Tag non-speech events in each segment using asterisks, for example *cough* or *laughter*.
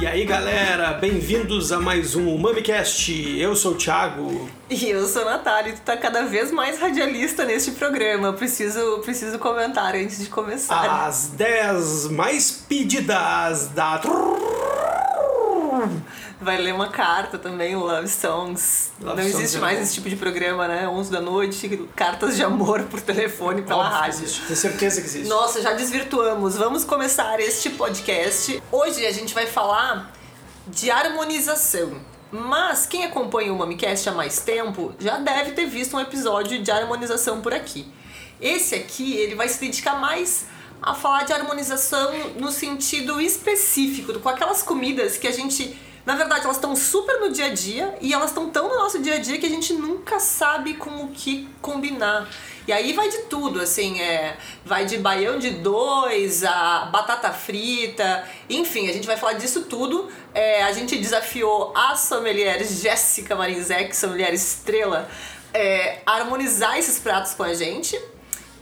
E aí galera, bem-vindos a mais um MamiCast. Eu sou o Thiago. E eu sou a Natália, tu tá cada vez mais radialista neste programa. Preciso, preciso comentar antes de começar. As 10 mais pedidas da. Vai ler uma carta também, Love Songs. Love Não Songs existe é mais esse tipo de programa, né? 11 da noite, cartas de amor por telefone pela Óbvio rádio. existe, Tenho certeza que existe. Nossa, já desvirtuamos. Vamos começar este podcast. Hoje a gente vai falar de harmonização. Mas quem acompanha o MamiCast há mais tempo já deve ter visto um episódio de harmonização por aqui. Esse aqui, ele vai se dedicar mais a falar de harmonização no sentido específico, com aquelas comidas que a gente na verdade, elas estão super no dia a dia e elas estão tão no nosso dia a dia que a gente nunca sabe com o que combinar. E aí vai de tudo, assim, é, vai de baião de dois, a batata frita, enfim, a gente vai falar disso tudo. É, a gente desafiou a sommelier Jéssica Marinzec, sommelier estrela, é, harmonizar esses pratos com a gente.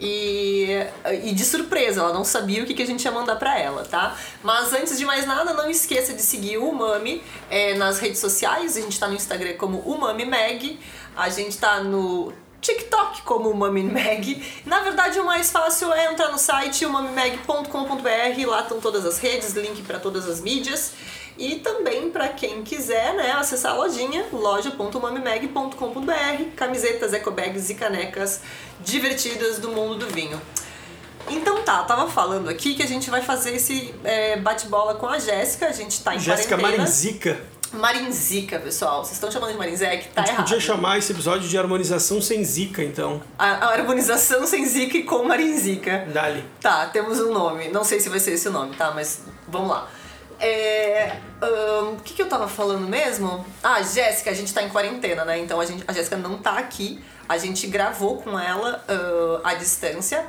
E, e de surpresa, ela não sabia o que, que a gente ia mandar pra ela, tá? Mas antes de mais nada, não esqueça de seguir o Umami é, nas redes sociais. A gente tá no Instagram como Umami Mag, a gente tá no TikTok como Umami Mag. Na verdade, o mais fácil é entrar no site umamimag.com.br, lá estão todas as redes, link para todas as mídias. E também para quem quiser, né, acessar a lojinha, loja.mamimag.com.br, camisetas, ecobags e canecas divertidas do mundo do vinho. Então tá, tava falando aqui que a gente vai fazer esse é, bate-bola com a Jéssica, a gente tá em Jéssica. Marinzica. Marinzica, pessoal. Vocês estão chamando de Marinzec? Tá A gente errado. podia chamar esse episódio de harmonização sem zica, então. A, a harmonização sem zica e com Marinzica. Dali. Tá, temos um nome. Não sei se vai ser esse o nome, tá? Mas vamos lá. É, O que, que eu tava falando mesmo? Ah, Jéssica, a gente tá em quarentena, né? Então a, gente, a Jéssica não tá aqui. A gente gravou com ela ah, à distância.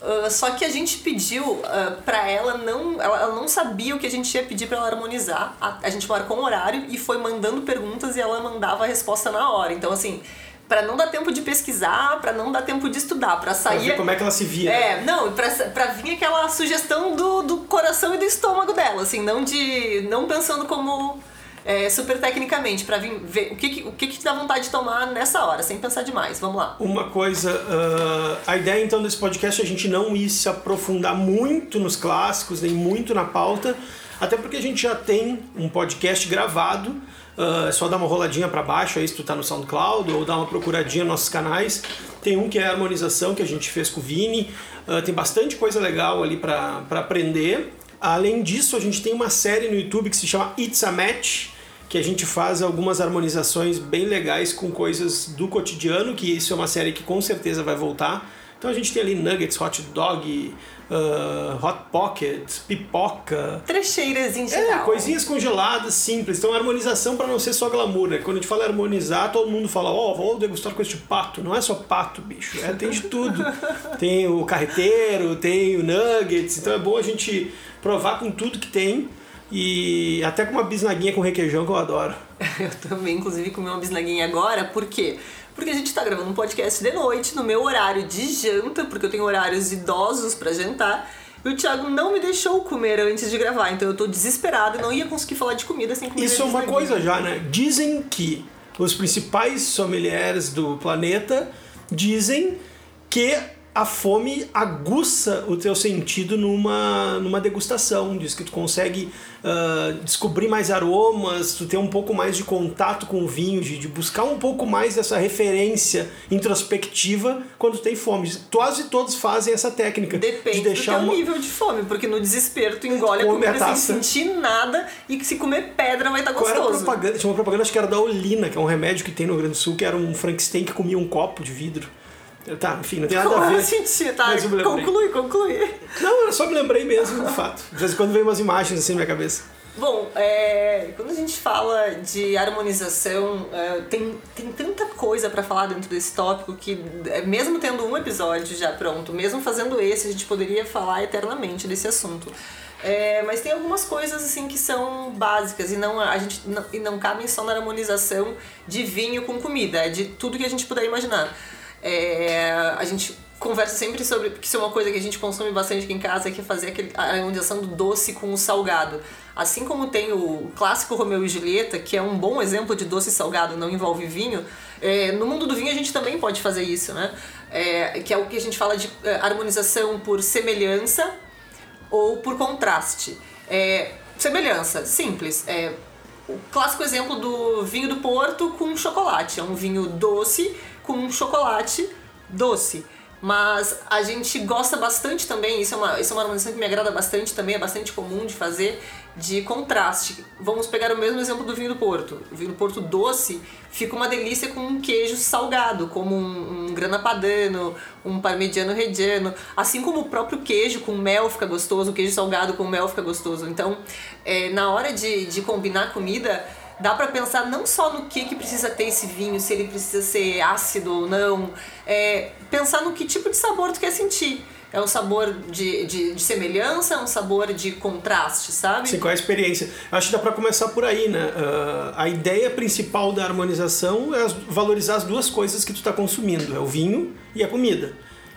Ah, só que a gente pediu ah, pra ela não. Ela, ela não sabia o que a gente ia pedir pra ela harmonizar. A, a gente marcou um horário e foi mandando perguntas e ela mandava a resposta na hora. Então, assim, pra não dar tempo de pesquisar, pra não dar tempo de estudar, pra Pra sair. ver como é que ela se via. É, não, pra, pra vir aquela sugestão do, do coração e do estômago dela, assim, não de. não pensando como é, super tecnicamente, pra vir ver o que, que- o que, que dá vontade de tomar nessa hora, sem pensar demais. Vamos lá. Uma coisa, ah, a ideia então desse podcast é a gente não ir se aprofundar muito nos clássicos, nem muito na pauta, até porque a gente já tem um podcast gravado, ah, é só dar uma roladinha para baixo aí se tu tá no SoundCloud ou dar uma procuradinha nos nossos canais. Tem um que é a harmonização que a gente fez com o Vini, ah, tem bastante coisa legal ali para aprender. Além disso, a gente tem uma série no YouTube que se chama It's a Match, que a gente faz algumas harmonizações bem legais com coisas do cotidiano, que isso é uma série que com certeza vai voltar. Então a gente tem ali nuggets, hot dog, ah, hot pocket, pipoca. Trecheiras em É, geral. coisinhas congeladas, simples. Então, harmonização para não ser só glamour, né? Quando a gente fala harmonizar, todo mundo fala, ó, vou degustar com este pato. Não é só pato, bicho. É, tem de tudo. *laughs* tem o carreteiro, tem o nuggets. Então é bom a gente provar com tudo que tem. E até com uma bisnaguinha com requeijão que eu adoro. *laughs* Eu também, inclusive, comi uma bisnaguinha agora, por quê? Porque a gente tá gravando um podcast de noite, no meu horário de janta, porque eu tenho horários idosos pra jantar. E o Thiago não me deixou comer antes de gravar, então eu tô desesperada e não ia conseguir falar de comida sem comer Isso é uma coisa já, né? Dizem que os principais sommeliers do planeta dizem que a fome aguça o teu sentido numa, numa degustação. Diz que tu consegue ah, descobrir mais aromas, tu ter um pouco mais de contato com o vinho, de, de buscar um pouco mais dessa referência introspectiva quando tem fome. Quase todos fazem essa técnica Depende de deixar do teu uma... nível de fome, porque no desespero tu engole a Come a comida sem taça. sentir nada e que se comer pedra vai estar Qual era a gostoso. propaganda? Tinha uma propaganda, acho que era da Olina, que é um remédio que tem no Rio Grande do Sul, que era um Frankenstein que comia um copo de vidro. Tá, enfim, não tem nada a Como ver. eu senti, tá? Mas. Conclui, conclui. Não, eu só me lembrei mesmo do fato. De vez em quando vem umas imagens assim na minha cabeça. Bom, é, quando a gente fala de harmonização, é, tem, tem tanta coisa pra falar dentro desse tópico que, é, mesmo tendo um episódio já pronto, mesmo fazendo esse, a gente poderia falar eternamente desse assunto. É, mas tem algumas coisas assim que são básicas e não a gente não, e não cabem só na harmonização de vinho com comida, é de tudo que a gente puder imaginar. É, a gente conversa sempre sobre, porque isso é uma coisa que a gente consome bastante aqui em casa, que é fazer aquele, a harmonização do doce com o salgado. Assim como tem o clássico Romeu e Julieta, que é um bom exemplo de doce salgado, não envolve vinho, é, no mundo do vinho a gente também pode fazer isso, né? É, que é o que a gente fala de é, harmonização por semelhança ou por contraste. É, semelhança, simples. É, o clássico exemplo do vinho do Porto com chocolate. É um vinho doce com chocolate doce. Mas a gente gosta bastante também, isso é, uma, isso é uma harmonização que me agrada bastante também, é bastante comum de fazer, de contraste. Vamos pegar o mesmo exemplo do vinho do Porto. O vinho do Porto doce fica uma delícia com um queijo salgado, como um, um grana padano, um parmigiano reggiano, assim como o próprio queijo com mel fica gostoso, o queijo salgado com mel fica gostoso. Então, é, na hora de, de combinar comida, dá para pensar não só no que, que precisa ter esse vinho, se ele precisa ser ácido ou não, é, pensar no que tipo de sabor tu quer sentir. É um sabor de, de, de, semelhança, é um sabor de contraste, sabe? Sim, qual é a experiência? Acho que dá para começar por aí, né? Uh, a ideia principal da harmonização é valorizar as duas coisas que tu está consumindo, é o vinho e a comida.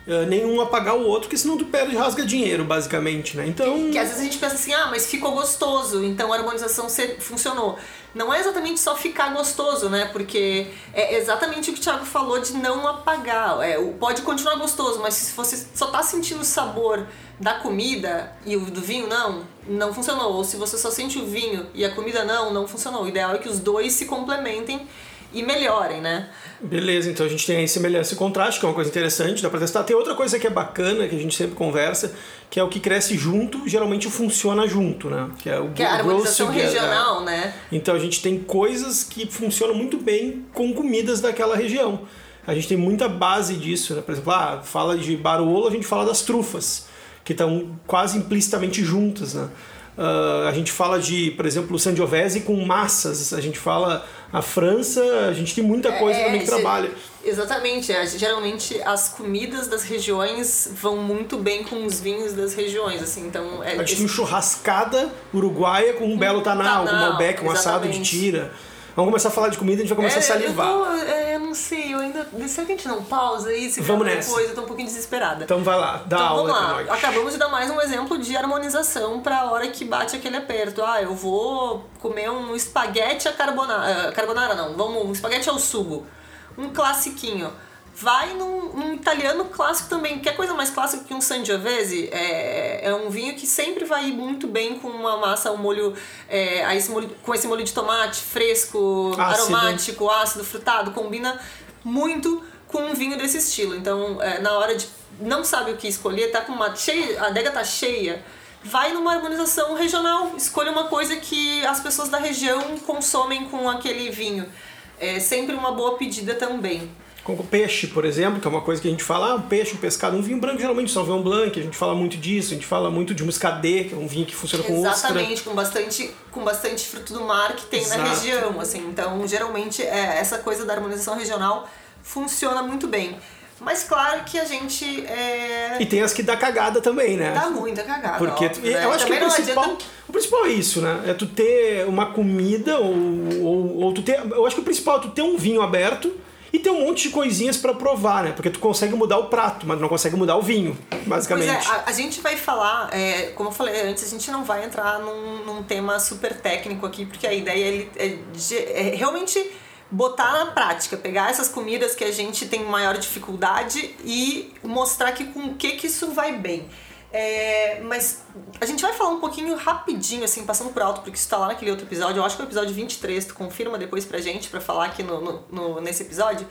Uh, nenhum apagar o outro, porque senão tu perde e rasga dinheiro, basicamente, né? Então... Que às vezes a gente pensa assim, ah, mas ficou gostoso, então a harmonização funcionou não é exatamente só ficar gostoso, né? Porque é exatamente o que o Thiago falou de não apagar. É, pode continuar gostoso, mas se você só tá sentindo o sabor da comida e o do vinho não, não funcionou. Ou se você só sente o vinho e a comida não, não funcionou. O ideal é que os dois se complementem e melhorem, né? Beleza, então a gente tem aí semelhança e contraste, que é uma coisa interessante, dá pra testar. Tem outra coisa que é bacana, que a gente sempre conversa, que é o que cresce junto, geralmente funciona junto, né? Que é o que é a harmonização regional, né? Então a gente tem coisas que funcionam muito bem com comidas daquela região. A gente tem muita base disso, né? Por exemplo, ah, fala de Barolo, a gente fala das trufas, que estão quase implicitamente juntas, né? Uh, a gente fala de, por exemplo, Sangiovese com massas, a gente fala a França, a gente tem muita coisa é, também que trabalha. Exatamente, é, geralmente as comidas das regiões vão muito bem com os vinhos das regiões, assim, então... É, a gente tem churrascada uruguaia com um belo tanal, com um malbec, um assado de tira. Vamos começar a falar de comida, a gente vai começar é, a salivar. Eu, tô, é, não sei, eu ainda. Será que a gente não pausa aí? Se vamos nessa. Depois, eu tô um pouquinho desesperada. Então vai lá, dá então, aula vamos lá. Acabamos de dar mais um exemplo de harmonização pra hora que bate aquele aperto. Ah, eu vou comer um espaguete a carbonara. Carbonara não, vamos, um espaguete ao sugo. Um classiquinho vai num, num, italiano clássico também. Que é coisa mais clássica que um Sangiovese? É, é um vinho que sempre vai ir muito bem com uma massa, um molho, é, esse molho com esse molho de tomate fresco, ácido. aromático, ácido, frutado. Combina muito com um vinho desse estilo. Então, é, na hora de não sabe o que escolher, tá com uma cheia, a adega tá cheia, vai numa harmonização regional. Escolha uma coisa que as pessoas da região consomem com aquele vinho. É sempre uma boa pedida também. Com peixe, por exemplo, que é uma coisa que a gente fala, ah, um peixe, um pescado, um vinho branco, geralmente Sauvignon Blanc, a gente fala muito disso, a gente fala muito de muscadet, que é um vinho que funciona com Exatamente, com bastante, com bastante fruto do mar que tem Exato. na região, assim. Então, geralmente, é, essa coisa da harmonização regional funciona muito bem. Mas claro que a gente. É... E tem as que dá cagada também, né? Dá muita cagada. Porque óbvio, né? eu acho também que o principal, adianta... o principal é isso, né? É tu ter uma comida ou, ou, ou tu ter. Eu acho que o principal é tu ter um vinho aberto e tem um monte de coisinhas para provar, né? Porque tu consegue mudar o prato, mas não consegue mudar o vinho, basicamente. Pois é, a, a gente vai falar, é, como eu falei antes, a gente não vai entrar num, num tema super técnico aqui, porque a ideia é, é, é realmente botar na prática, pegar essas comidas que a gente tem maior dificuldade e mostrar que com o que, que isso vai bem. É, mas a gente vai falar um pouquinho rapidinho, assim, passando por alto, porque isso tá lá naquele outro episódio. Eu acho que é o episódio 23, tu confirma depois pra gente, pra falar aqui no, no, no nesse episódio.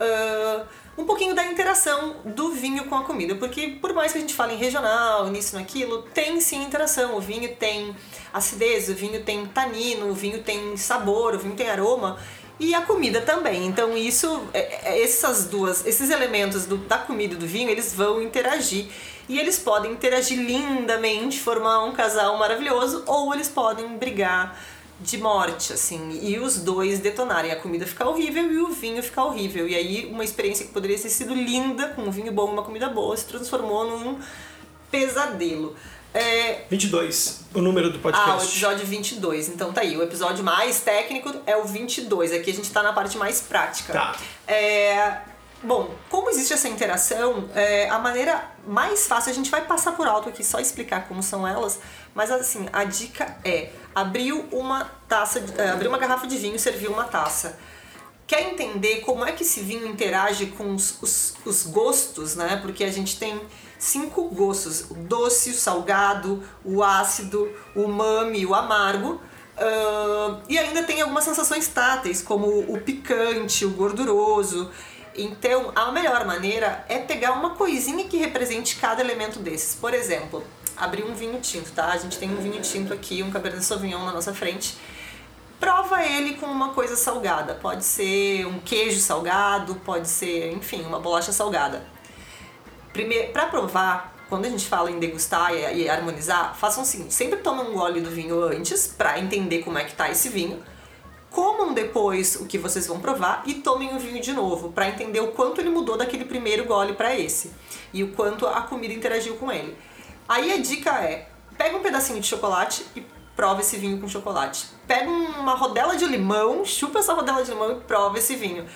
Uh, um pouquinho da interação do vinho com a comida, porque por mais que a gente fale em regional, nisso, naquilo, tem sim interação. O vinho tem acidez, o vinho tem tanino, o vinho tem sabor, o vinho tem aroma e a comida também. Então isso, é, é, essas duas, esses elementos do, da comida e do vinho, eles vão interagir e eles podem interagir lindamente, formar um casal maravilhoso, ou eles podem brigar de morte, assim, e os dois detonarem. A comida ficar horrível e o vinho ficar horrível. E aí, uma experiência que poderia ter sido linda, com um vinho bom e uma comida boa, se transformou num pesadelo. É... 22, o número do podcast. Ah, o episódio 22. Então tá aí, o episódio mais técnico é o 22. Aqui a gente tá na parte mais prática. Tá. É... Bom, como existe essa interação, é, a maneira mais fácil, a gente vai passar por alto aqui, só explicar como são elas, mas assim, a dica é, abriu uma taça, é, abriu uma garrafa de vinho, serviu uma taça. Quer entender como é que esse vinho interage com os, os, os gostos, né? Porque a gente tem cinco gostos: o doce, o salgado, o ácido, o umami, o amargo. Uh, e ainda tem algumas sensações táteis, como o picante, o gorduroso. Então, a melhor maneira é pegar uma coisinha que represente cada elemento desses. Por exemplo, abrir um vinho tinto, tá? A gente tem um vinho tinto aqui, um Cabernet Sauvignon na nossa frente. Prova ele com uma coisa salgada. Pode ser um queijo salgado, pode ser, enfim, uma bolacha salgada. Primeiro, para provar, quando a gente fala em degustar e, harmonizar, façam o seguinte: sempre tomem um gole do vinho antes para entender como é que tá esse vinho. Comam depois o que vocês vão provar e tomem o vinho de novo para entender o quanto ele mudou daquele primeiro gole para esse e o quanto a comida interagiu com ele. Aí a dica é: pega um pedacinho de chocolate e prova esse vinho com chocolate. Pega uma rodela de limão, chupa essa rodela de limão e prova esse vinho.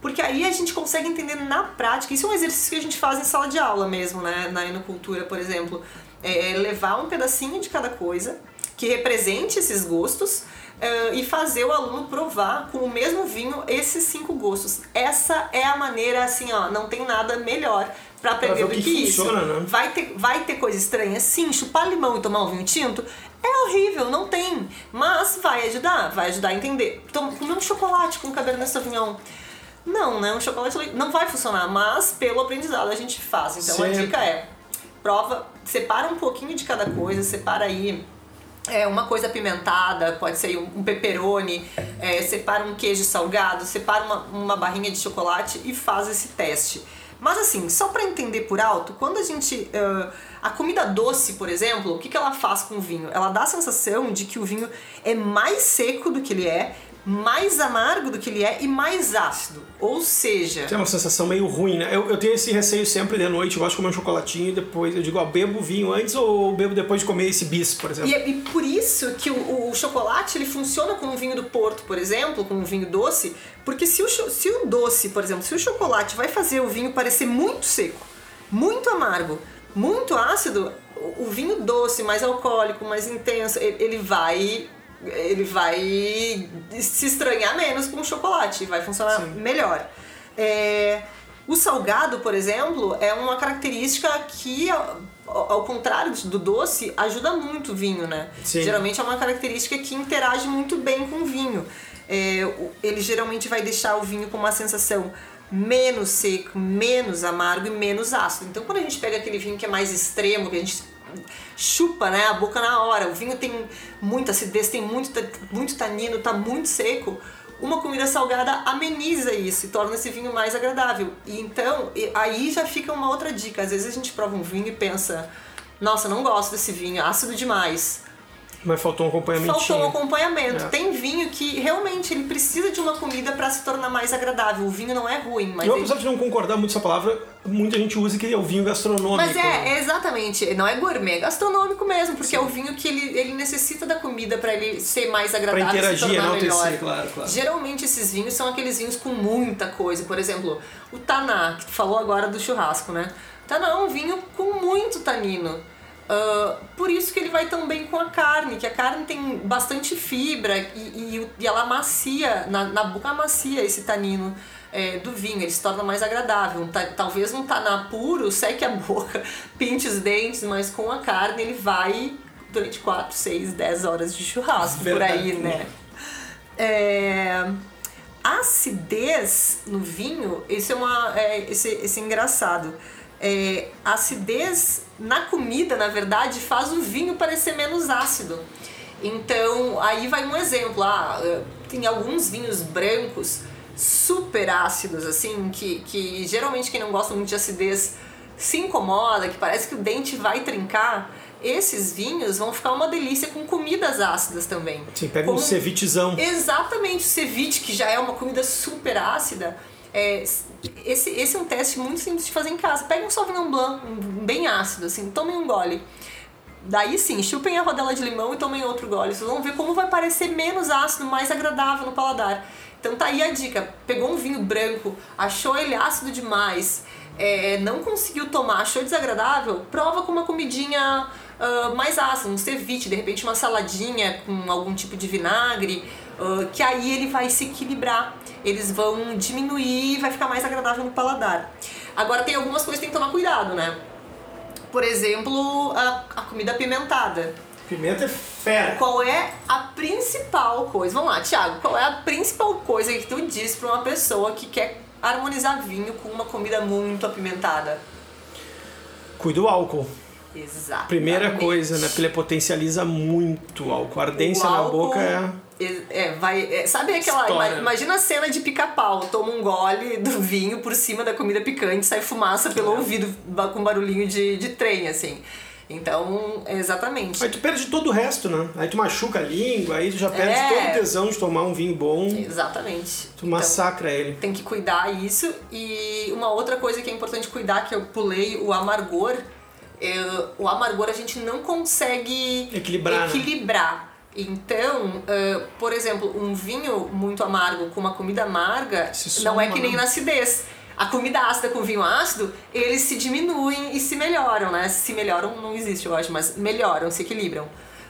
Porque aí a gente consegue entender na prática. Isso é um exercício que a gente faz em sala de aula mesmo, né? Na enocultura, por exemplo. É, é levar um pedacinho de cada coisa que represente esses gostos uh, e fazer o aluno provar com o mesmo vinho esses cinco gostos. Essa é a maneira, assim, ó, não tem nada melhor para aprender do que, que funciona, isso. Né? Vai, ter, vai ter coisa estranha? Sim, chupar limão e tomar um vinho tinto é horrível, não tem. Mas vai ajudar, vai ajudar a entender. Então, comer um chocolate com Cabernet Sauvignon não, né? Um chocolate não vai funcionar, mas pelo aprendizado a gente faz. Então Sempre. a dica é: prova, separa um pouquinho de cada coisa, separa aí é, uma coisa apimentada, pode ser um, um pepperoni, é, separa um queijo salgado, separa uma, uma barrinha de chocolate e faz esse teste. Mas assim, só para entender por alto, quando a gente. Uh, a comida doce, por exemplo, o que, que ela faz com o vinho? Ela dá a sensação de que o vinho é mais seco do que ele é, mais amargo do que ele é e mais ácido. Ou seja. Tem uma sensação meio ruim, né? Eu, eu tenho esse receio sempre de noite, eu gosto de comer um chocolatinho e depois eu digo, ó, bebo vinho antes ou bebo depois de comer esse bis, por exemplo. E, é, e por isso que o, o, chocolate ele funciona como um vinho do Porto, por exemplo, como um vinho doce, porque se o, se o doce, por exemplo, se o chocolate vai fazer o vinho parecer muito seco, muito amargo, muito ácido, o vinho doce, mais alcoólico, mais intenso, ele vai ele vai se estranhar menos com o chocolate, vai funcionar Sim. melhor. É, o salgado, por exemplo, é uma característica que, ao, ao contrário do doce, ajuda muito o vinho, né? Sim. Geralmente é uma característica que interage muito bem com o vinho. É, ele geralmente vai deixar o vinho com uma sensação menos seco, menos amargo e menos ácido. Então, quando a gente pega aquele vinho que é mais extremo, que a gente chupa né, a boca na hora. O vinho tem muita acidez, tem muito, muito tanino, tá muito seco. Uma comida salgada ameniza isso e torna esse vinho mais agradável. E então, aí já fica uma outra dica. Às vezes a gente prova um vinho e pensa: nossa, não gosto desse vinho, ácido demais. Mas faltou um acompanhamento. Faltou um acompanhamento. É. Tem vinho que realmente ele precisa de uma comida para se tornar mais agradável. O vinho não é ruim, mas. Eu, ele... apesar de não concordar muito com essa palavra, muita gente usa que é o vinho gastronômico. Mas é, é exatamente. Não é gourmet, é gastronômico mesmo, porque Sim. é o vinho que ele, ele necessita da comida para ele ser mais agradável. Pra interagir, se tornar melhor. claro, claro. Geralmente esses vinhos são aqueles vinhos com muita coisa. Por exemplo, o Taná, que tu falou agora do churrasco, né? Taná é um vinho com muito tanino. Uh, por isso que ele vai tão bem com a carne, que a carne tem bastante fibra e, e, e ela macia, na, na boca macia esse tanino é, do vinho, ele se torna mais agradável. talvez um taná puro seque a boca, *laughs* pinte os dentes, mas com a carne ele vai durante 4, 6, 10 horas de churrasco Verdade. por aí, né? É, acidez no vinho, isso é, uma, é, esse, esse é engraçado é, a acidez na comida, na verdade, faz o vinho parecer menos ácido. Então, aí vai um exemplo. Ah, é, tem alguns vinhos brancos super ácidos, assim, que, que geralmente quem não gosta muito de acidez se incomoda, que parece que o dente vai trincar. Esses vinhos vão ficar uma delícia com comidas ácidas também. Sim, pega Como... um cevitezão. Exatamente, o ceviche, que já é uma comida super ácida é, esse, esse é um teste muito simples de fazer em casa. Pega um Sauvignon Blanc, bem ácido, assim, tomem um gole. Daí sim, chupem a rodela de limão e tomem outro gole. Vocês vão ver como vai parecer menos ácido, mais agradável no paladar. Então tá aí a dica. Pegou um vinho branco, achou ele ácido demais, é, não conseguiu tomar, achou desagradável, prova com uma comidinha uh, mais ácida, um ceviche, de repente uma saladinha com algum tipo de vinagre, uh, que aí ele vai se equilibrar. Eles vão diminuir e vai ficar mais agradável no paladar. Agora tem algumas coisas que tem que tomar cuidado, né? Por exemplo, a, a comida apimentada. Pimenta é fera. Qual é a principal coisa? Vamos lá, Thiago, qual é a principal coisa que tu diz para uma pessoa que quer harmonizar vinho com uma comida muito apimentada? Cuida do álcool. Exato. Primeira coisa, né? Porque ele potencializa muito o álcool. A ardência O na álcool- boca é. É, vai. é, sabe aquela. Ima- Imagina a cena de pica-pau. Toma um gole do vinho por cima da comida picante, sai fumaça pelo É. ouvido com barulhinho de, de trem, assim. Então, exatamente. Aí tu perde todo o resto, né? Aí tu machuca a língua, aí tu já perde É. todo o tesão de tomar um vinho bom. Exatamente. Tu massacra ele. tem que cuidar isso. E uma outra coisa que é importante cuidar, que eu pulei, o amargor. É, o amargor a gente não consegue Equilibrar, né? equilibrar. Então, é, por exemplo, um vinho muito amargo com uma comida amarga não é que nem né? na acidez. A comida ácida com vinho ácido, eles se diminuem e se melhoram, né? Se melhoram não existe, eu acho, mas melhoram, se equilibram.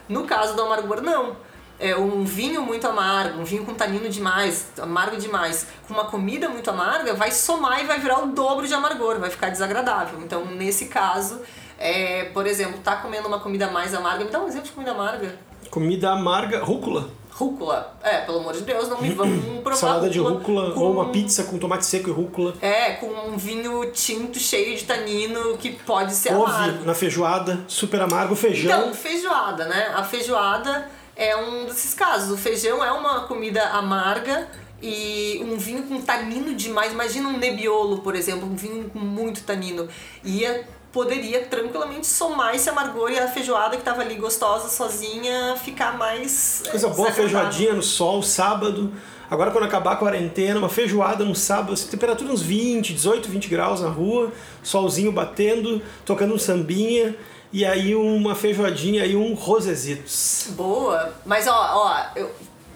No caso do amargor, não. É um vinho muito amargo, um vinho com tanino demais, amargo demais, com uma comida muito amarga, vai somar e vai virar o dobro de amargor, vai ficar desagradável. Então, nesse caso, é, por exemplo, tá comendo uma comida mais amarga, me dá um exemplo de comida amarga. Comida amarga, rúcula. Rúcula. É, pelo amor de Deus, não me vamos *clears throat* provar Salada de rúcula com- ou uma pizza com tomate seco e rúcula. É, com um vinho tinto cheio de tanino que pode ser Couve amargo. na feijoada, super amargo, feijão. Então, feijoada, né? A feijoada é um desses casos. O feijão é uma comida amarga e um vinho com tanino demais. Imagina um Nebbiolo, por exemplo, um vinho com muito tanino. Ia poderia tranquilamente somar esse amargor e a feijoada que tava ali gostosa sozinha ficar mais é, Coisa boa, feijoadinha no sol, sábado. Agora quando acabar a quarentena, uma feijoada no sábado, assim, temperatura uns 20, 18, 20 graus na rua, solzinho batendo, tocando um sambinha, e aí uma feijoadinha e um rosezitos. Boa. Mas ó, ó, eu-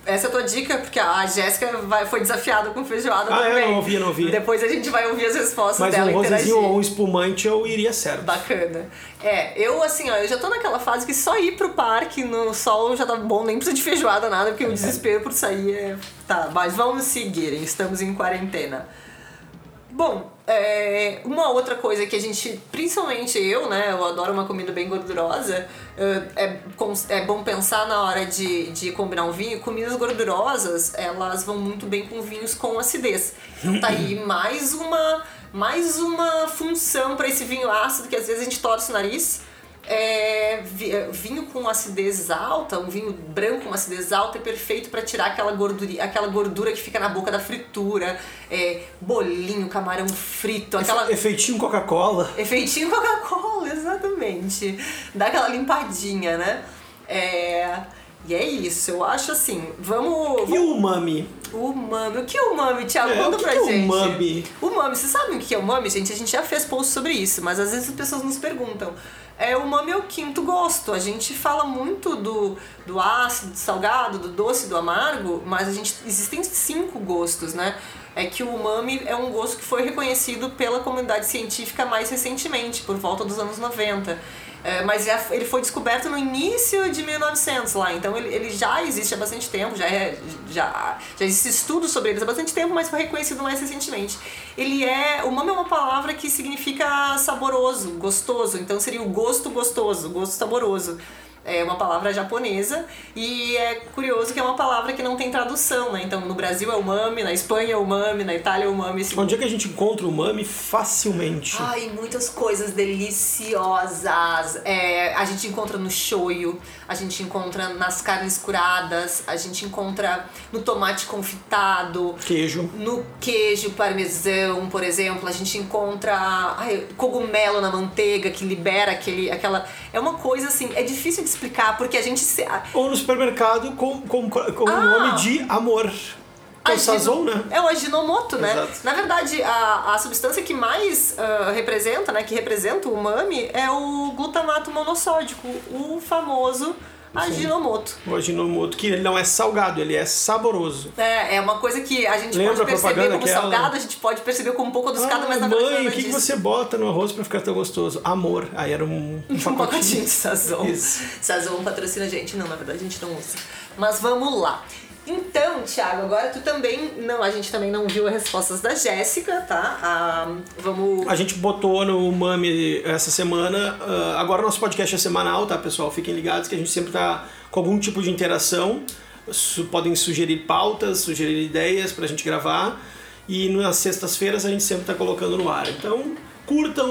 essa é a tua dica, porque a Jéssica vai- foi desafiada com feijoada Ah, é? também. Não ouvi, não ouvi. Depois a gente vai ouvir as respostas Mas dela um e interagir. rosezinho ou um espumante eu iria certo. Bacana. É, eu assim, ó, eu já tô naquela fase que só ir pro parque no sol já tá bom, nem precisa de feijoada, nada, porque o desespero por sair é. Tá, mas vamos seguir, estamos em quarentena. Bom, é, uma outra coisa que a gente, principalmente eu, né, eu adoro uma comida bem gordurosa, é, é, bom pensar na hora de, de combinar um vinho, comidas gordurosas, elas vão muito bem com vinhos com acidez. Então tá aí *laughs* mais uma, mais uma função para esse vinho ácido que às vezes a gente torce o nariz. É, é, vinho com acidez alta, um vinho branco com acidez alta é perfeito para tirar aquela gordura, aquela gordura que fica na boca da fritura, é, bolinho, camarão frito, aquela Efeitinho Coca-Cola. efeitinho Coca-Cola, exatamente. Dá aquela limpadinha, né? É, e é isso, eu acho assim, vamos... E o umami? Umami. O que é umami, Thiago? É, Conta o que pra que é gente. umami? Umami, vocês sabem o que é umami, gente? A gente já fez post sobre isso, mas às vezes as pessoas nos perguntam. É, o umami é o quinto gosto. A gente fala muito do, do ácido, do salgado, do doce, do amargo, mas a gente existem cinco gostos, né? É que o umami é um gosto que foi reconhecido pela comunidade científica mais recentemente, por volta dos anos 90. É, mas já- ele foi descoberto no início de 1900 lá, então ele, ele já existe há bastante tempo, já, é, já, já existe estudo sobre ele há bastante tempo, mas foi reconhecido mais recentemente. Ele é. O umami é uma palavra que significa saboroso, gostoso, então seria o gosto gostoso, gosto saboroso. É uma palavra japonesa e é curioso que é uma palavra que não tem tradução, né? Então no Brasil é umami, na Espanha é umami, na Itália é umami. Assim, Onde é que a gente encontra o umami facilmente? Ai, muitas coisas deliciosas. É, a gente encontra no shoyu, a gente encontra nas carnes curadas, a gente encontra no tomate confitado, Queijo. no queijo parmesão, por exemplo, a gente encontra ai, cogumelo na manteiga que libera aquele, aquela. É uma coisa assim, é difícil de explicar porque a gente se. Ou no supermercado com, com, com o Ah! nome de amor. É o sazon, né? É o aginomoto, né? Exato. Na verdade, a, a substância que mais ah, representa, né? Que representa o umami é o glutamato monossódico, o famoso Ajinomoto. O Ajinomoto, que ele não é salgado, ele é saboroso. É, é uma coisa que a gente Lembra pode perceber como aquela? salgado, a gente pode perceber como um pouco adocicado, Ah, mas na verdade mãe, o que, que você bota no arroz pra ficar tão gostoso? Amor. Aí era um, *laughs* um Um pacotinho. de Sazon. Isso. Sazon patrocina a gente. Não, na verdade a gente não usa. Mas vamos lá. Então, Thiago, agora tu também. Não, a gente também não viu as respostas da Jéssica, tá? Ah, vamos. A gente botou no Mami essa semana. ah, agora nosso podcast é semanal, tá, pessoal? Fiquem ligados que a gente sempre tá com algum tipo de interação. Su- podem sugerir pautas, sugerir ideias pra gente gravar. E nas sextas-feiras a gente sempre tá colocando no ar. Então, curtam,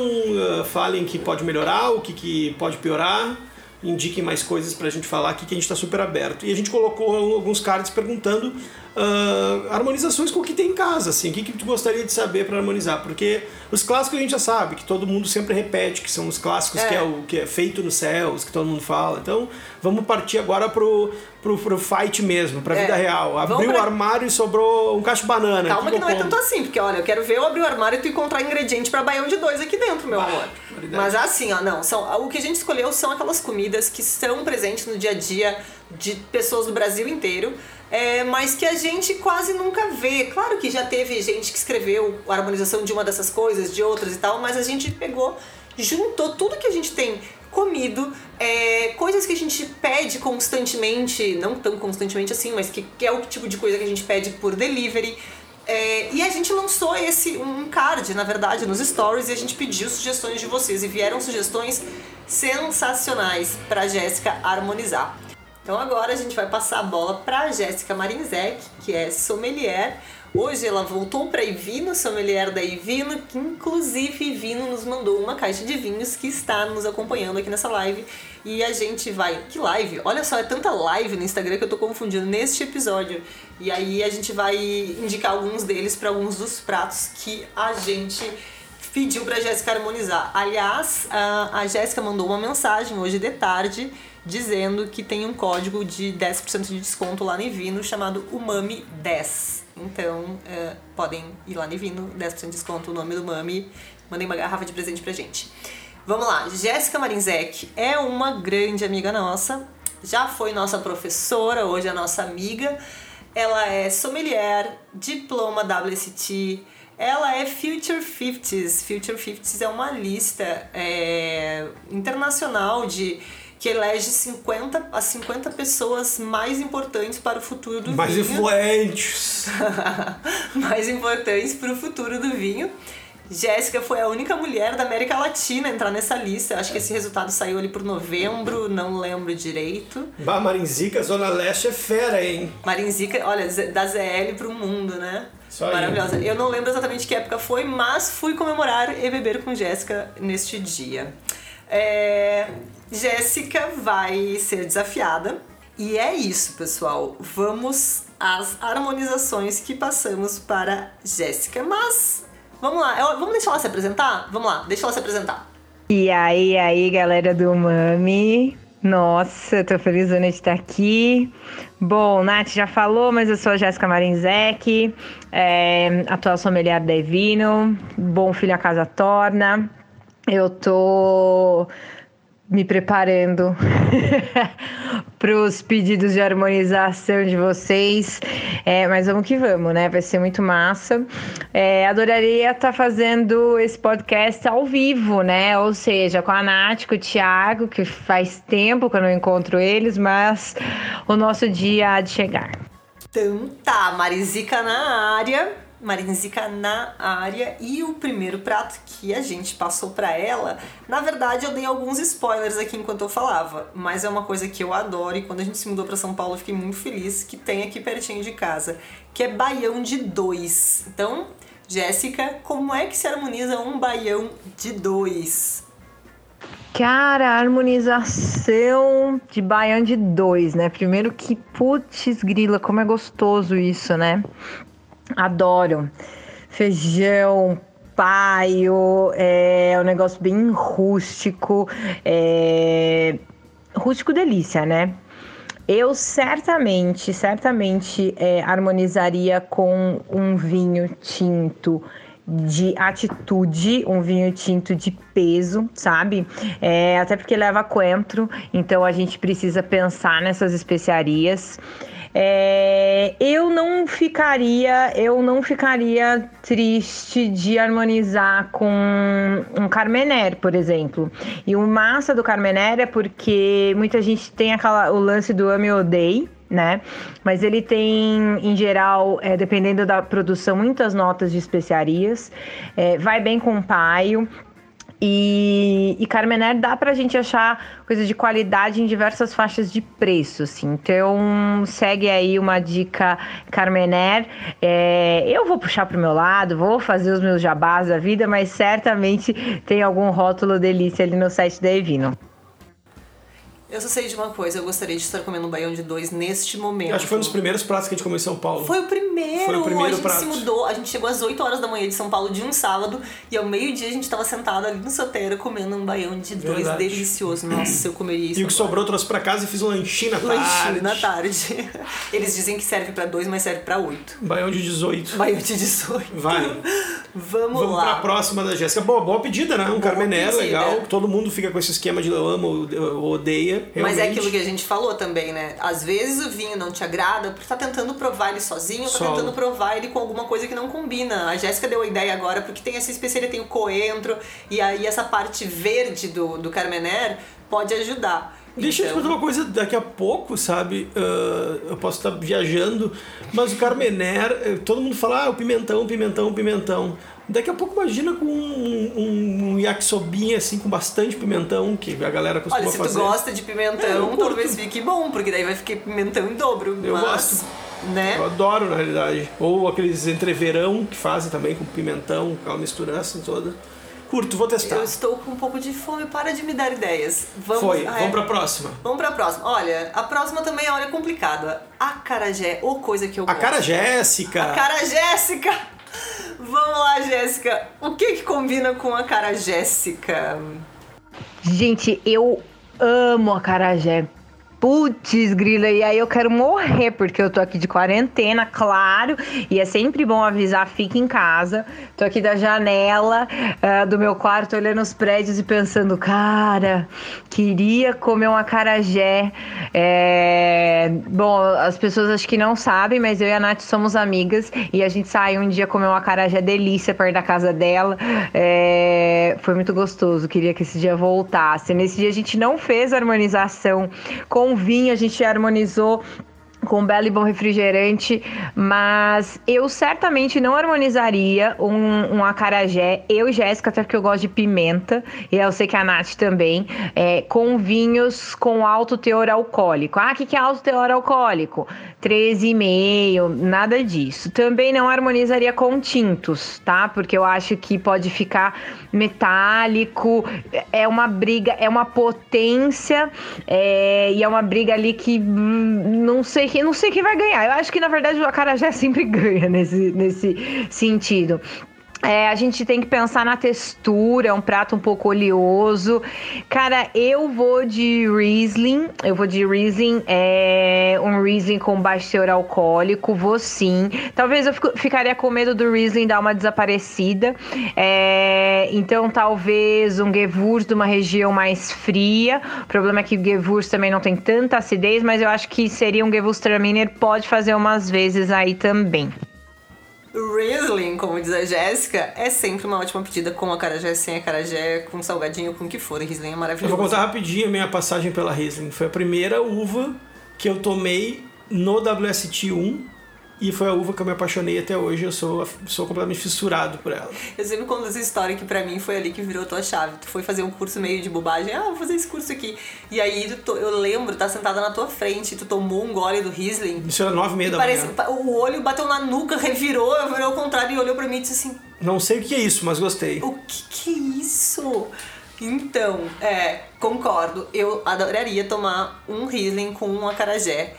ah, falem que pode melhorar, o que, que pode piorar. Indiquem mais coisas pra gente falar aqui que a gente tá super aberto. E a gente colocou alguns cards perguntando ah, harmonizações com o que tem em casa, assim, o que, que tu gostaria de saber para harmonizar, porque os clássicos a gente já sabe, que todo mundo sempre repete, que são os clássicos É. que é o que é feito nos céus, que todo mundo fala. Então, vamos partir agora pro, pro, pro fight mesmo, pra É. vida real. Abriu pra- o armário e sobrou um cacho de banana. Calma O que não é eu tanto como? assim, porque olha, eu quero ver eu abrir o armário e tu encontrar ingrediente pra baião de dois aqui dentro, meu Bah, amor. qualidade. Mas assim, ó, não, são, o que a gente escolheu são aquelas comidas que estão presentes no dia a dia de pessoas do Brasil inteiro. é, mas que a gente quase nunca vê. Claro que já teve gente que escreveu a harmonização de uma dessas coisas, de outras e tal, mas a gente pegou, juntou tudo que a gente tem comido, é, coisas que a gente pede constantemente, não tão constantemente assim, mas que, que é o tipo de coisa que a gente pede por delivery. É, e a gente lançou esse um card, na verdade, nos stories e a gente pediu sugestões de vocês e vieram sugestões sensacionais para Jéssica harmonizar. Então agora a gente vai passar a bola para Jéssica Marinzek, que é sommelier. Hoje ela voltou para Ivino, sommelier da Ivino, que inclusive Ivino nos mandou uma caixa de vinhos que está nos acompanhando aqui nessa live. E a gente vai. Que live? Olha só, é tanta live no Instagram que eu tô confundindo neste episódio. E aí a gente vai indicar alguns deles para alguns dos pratos que a gente pediu pra Jéssica harmonizar. Aliás, a Jéssica mandou uma mensagem hoje de tarde dizendo que tem um código de 10% de desconto lá no Ivino chamado Umami10. Então, é, podem ir lá no Ivino, 10% de desconto, o nome do Mami. Mandem uma garrafa de presente pra gente. Vamos lá, Jéssica Marinzek é uma grande amiga nossa, já foi nossa professora, hoje é nossa amiga. Ela é sommelier, diploma WST, ela é Future 50s. Future 50s é uma lista é, internacional de que elege 50 as 50 pessoas mais importantes para o futuro do Mais vinho. influentes. *laughs* mais importantes para o futuro do vinho. Jéssica foi a única mulher da América Latina a entrar nessa lista. Acho que esse resultado saiu ali por novembro, não lembro direito. Bah, Marinzica, Zona Leste é fera, hein? Marinzica, olha, da ZL pro mundo, né? Isso aí. Maravilhosa. Eu não lembro exatamente que época foi, mas fui comemorar e beber com Jéssica neste dia. É, Jéssica vai ser desafiada. E é isso, pessoal. Vamos às harmonizações que passamos para Jéssica. Mas, vamos lá. Vamos deixar ela se apresentar? Vamos lá, deixa ela se apresentar. E aí, aí, galera do Mami. Nossa, tô feliz de estar aqui. Bom, Nath já falou, mas eu sou a Jéssica Marinzec, é, atual sommelier da Evino, bom filho a casa torna. Eu tô me preparando *laughs* para os pedidos de harmonização de vocês. É, mas vamos que vamos, né? Vai ser muito massa. É, adoraria estar fazendo esse podcast ao vivo, né? Ou seja, com a Nath, com o Thiago, que faz tempo que eu não encontro eles, mas o nosso dia há de chegar. Então tá, Marizica na área. Marinzica na área e o primeiro prato que a gente passou pra ela, na verdade eu dei alguns spoilers aqui enquanto eu falava, mas é uma coisa que eu adoro e quando a gente se mudou pra São Paulo eu fiquei muito feliz que tem aqui pertinho de casa, que é baião de dois. Então, Jéssica, como é que se harmoniza um baião de dois? Cara, harmonização de baião de dois, né? Primeiro que, putz, grila, como é gostoso isso, né? Adoro. Feijão, paio, é um negócio bem rústico, é... rústico delícia, né? Eu certamente, certamente é, harmonizaria com um vinho tinto de atitude, um vinho tinto de peso, sabe? É, até porque leva coentro, então a gente precisa pensar nessas especiarias. É, eu não ficaria, eu não ficaria triste de harmonizar com um Carmener, por exemplo. E o massa do Carmener é porque muita gente tem aquela, o lance do ame odeie, né? Mas ele tem, em geral, é, dependendo da produção, muitas notas de especiarias. É, vai bem com paio. E, e Carmener dá pra gente achar coisa de qualidade em diversas faixas de preço, assim. Então, segue aí uma dica Carmener. É, eu vou puxar pro meu lado, vou fazer os meus jabás da vida, mas certamente tem algum rótulo delícia ali no site da Evino. Eu só sei de uma coisa, eu gostaria de estar comendo um baião de dois neste momento. Acho que foi um dos primeiros pratos que a gente comeu em São Paulo. Foi o primeiro! Foi o primeiro a gente prato. se mudou, a gente chegou às 8 horas da manhã de São Paulo de um sábado e ao meio-dia a gente tava sentado ali no soteiro comendo um baião de dois Verdade. delicioso. Nossa, eu comeria isso. E o que agora. sobrou trouxe pra casa e fiz um lanchinho na Lanchinho tarde. na tarde. *laughs* Eles dizem que serve pra dois, mas serve pra oito. Baião de 18. Baião de 18. Vai. Vamos, Vamos lá. pra próxima da Jéssica. Boa, boa pedida, né? Um Carmener pedida. legal. Todo mundo fica com esse esquema de eu amo ou odeia. Mas é realmente. aquilo que a gente falou também, né? Às vezes o vinho não te agrada porque tá tentando provar ele sozinho, tá tentando provar ele com alguma coisa que não combina. A Jéssica deu a ideia agora porque tem essa especiaria, tem o coentro e aí essa parte verde do, do Carmener pode ajudar. Deixa eu te Então, perguntar uma coisa, daqui a pouco, sabe? ah, eu posso estar viajando, mas o Carmener, eh, todo mundo fala, ah, o pimentão, pimentão, pimentão. Daqui a pouco imagina com um, um, um yakisobinha assim, com bastante pimentão, que a galera costuma Olha, se tu fazer. gosta de É, pimentão, curto. talvez fique bom, porque daí vai ficar pimentão em dobro. Eu mas, gosto. Né? Eu adoro, na realidade. Ou aqueles entreverão que fazem também com pimentão, aquela misturança toda. Curto, vou testar. Eu estou com um pouco de fome, para de me dar ideias. Vamos, Foi, Ah, é. vamos pra próxima. Vamos pra próxima. Olha, a próxima também é hora complicada. Acarajé, ou coisa que eu A gosto. cara Jéssica. A cara Jéssica! *laughs* Vamos lá, Jéssica. O que que combina com a cara Jéssica? Gente, eu amo acarajé. Putz, grila, e aí eu quero morrer, porque eu tô aqui de quarentena, claro, e é sempre bom avisar, fica em casa. Tô aqui da janela ah, do meu quarto, olhando os prédios e pensando, cara, queria comer um acarajé. É... Bom, as pessoas acho que não sabem, mas eu e a Nath somos amigas, e a gente saiu um dia comer um acarajé delícia perto da casa dela. É... Foi muito gostoso, queria que esse dia voltasse. Nesse dia a gente não fez harmonização com vinho, a gente harmonizou com um belo e bom refrigerante, mas eu certamente não harmonizaria um, um acarajé, eu e Jéssica, até porque eu gosto de pimenta, e eu sei que a Nath também, é, com vinhos com alto teor alcoólico. Ah, o que, que é alto teor alcoólico? 13,5, nada disso. Também não harmonizaria com tintos, tá? Porque eu acho que pode ficar metálico, é uma briga, é uma potência, é, e é uma briga ali que hum, não sei quem não sei quem vai ganhar. Eu acho que na verdade o acarajé *laughs* sempre ganha nesse, nesse sentido. É, a gente tem que pensar na textura, é um prato um pouco oleoso. Cara, eu vou de Riesling. Eu vou de Riesling, é um Riesling com baixo teor alcoólico. Vou sim. Talvez eu fico- ficaria com medo do Riesling dar uma desaparecida. É, então, talvez um Gewurz de uma região mais fria. O problema é que o Gewurz também não tem tanta acidez, mas eu acho que seria um Gewürztraminer. Pode fazer umas vezes aí também. Riesling, como diz a Jéssica, é sempre uma ótima pedida com acarajé, sem acarajé, com salgadinho, com o que for. Riesling é Eu maravilhoso. vou contar rapidinho a minha passagem pela Riesling. Foi a primeira uva que eu tomei no WST1 e foi a uva que eu me apaixonei até hoje. Eu sou, sou completamente fissurado por ela. Eu sempre conto essa história que pra mim foi ali que virou tua chave. Tu foi fazer um curso meio de bobagem. Ah, vou fazer esse curso aqui. E aí tu eu lembro, tá sentada na tua frente, tu tomou um gole do Riesling. Isso era nove e meia da parece, manhã. o olho bateu na nuca, revirou, virou ao contrário e olhou pra mim e disse assim: Não sei o que é isso, mas gostei. O que que é isso? Então, é, concordo. Eu adoraria tomar um Riesling com um acarajé.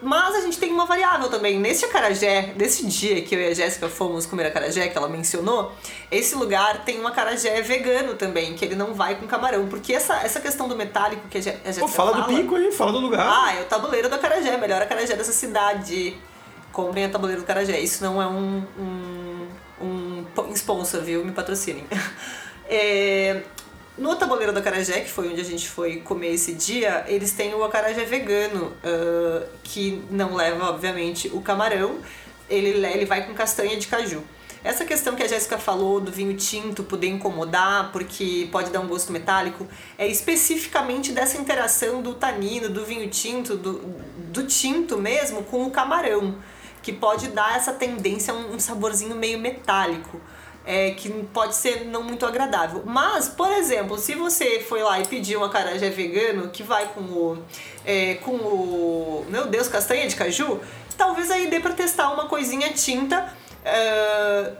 Mas a gente tem uma variável também. Nesse acarajé, nesse dia que eu e a Jéssica fomos comer acarajé, que ela mencionou, esse lugar tem um acarajé vegano também, que ele não vai com camarão. Porque essa, essa questão do metálico que a Jé- a Jéssica Pô, fala do pico aí, fala do lugar. ah, é o tabuleiro do acarajé, melhor acarajé dessa cidade. Comprem o tabuleiro do acarajé. Isso não é um, um, um po- sponsor, viu? Me patrocinem. *laughs* É, no Tabuleiro do Acarajé, que foi onde a gente foi comer esse dia, eles têm o acarajé vegano, uh, que não leva, obviamente, o camarão, ele, ele vai com castanha de caju. Essa questão que a Jéssica falou do vinho tinto poder incomodar porque pode dar um gosto metálico é especificamente dessa interação do tanino, do vinho tinto, do, do tinto mesmo com o camarão, que pode dar essa tendência a um saborzinho meio metálico. É, que pode ser não muito agradável. Mas, por exemplo, se você foi lá e pediu um acarajé vegano que vai com o, é, com o, meu Deus, castanha de caju, talvez aí dê para testar uma coisinha tinta Uh,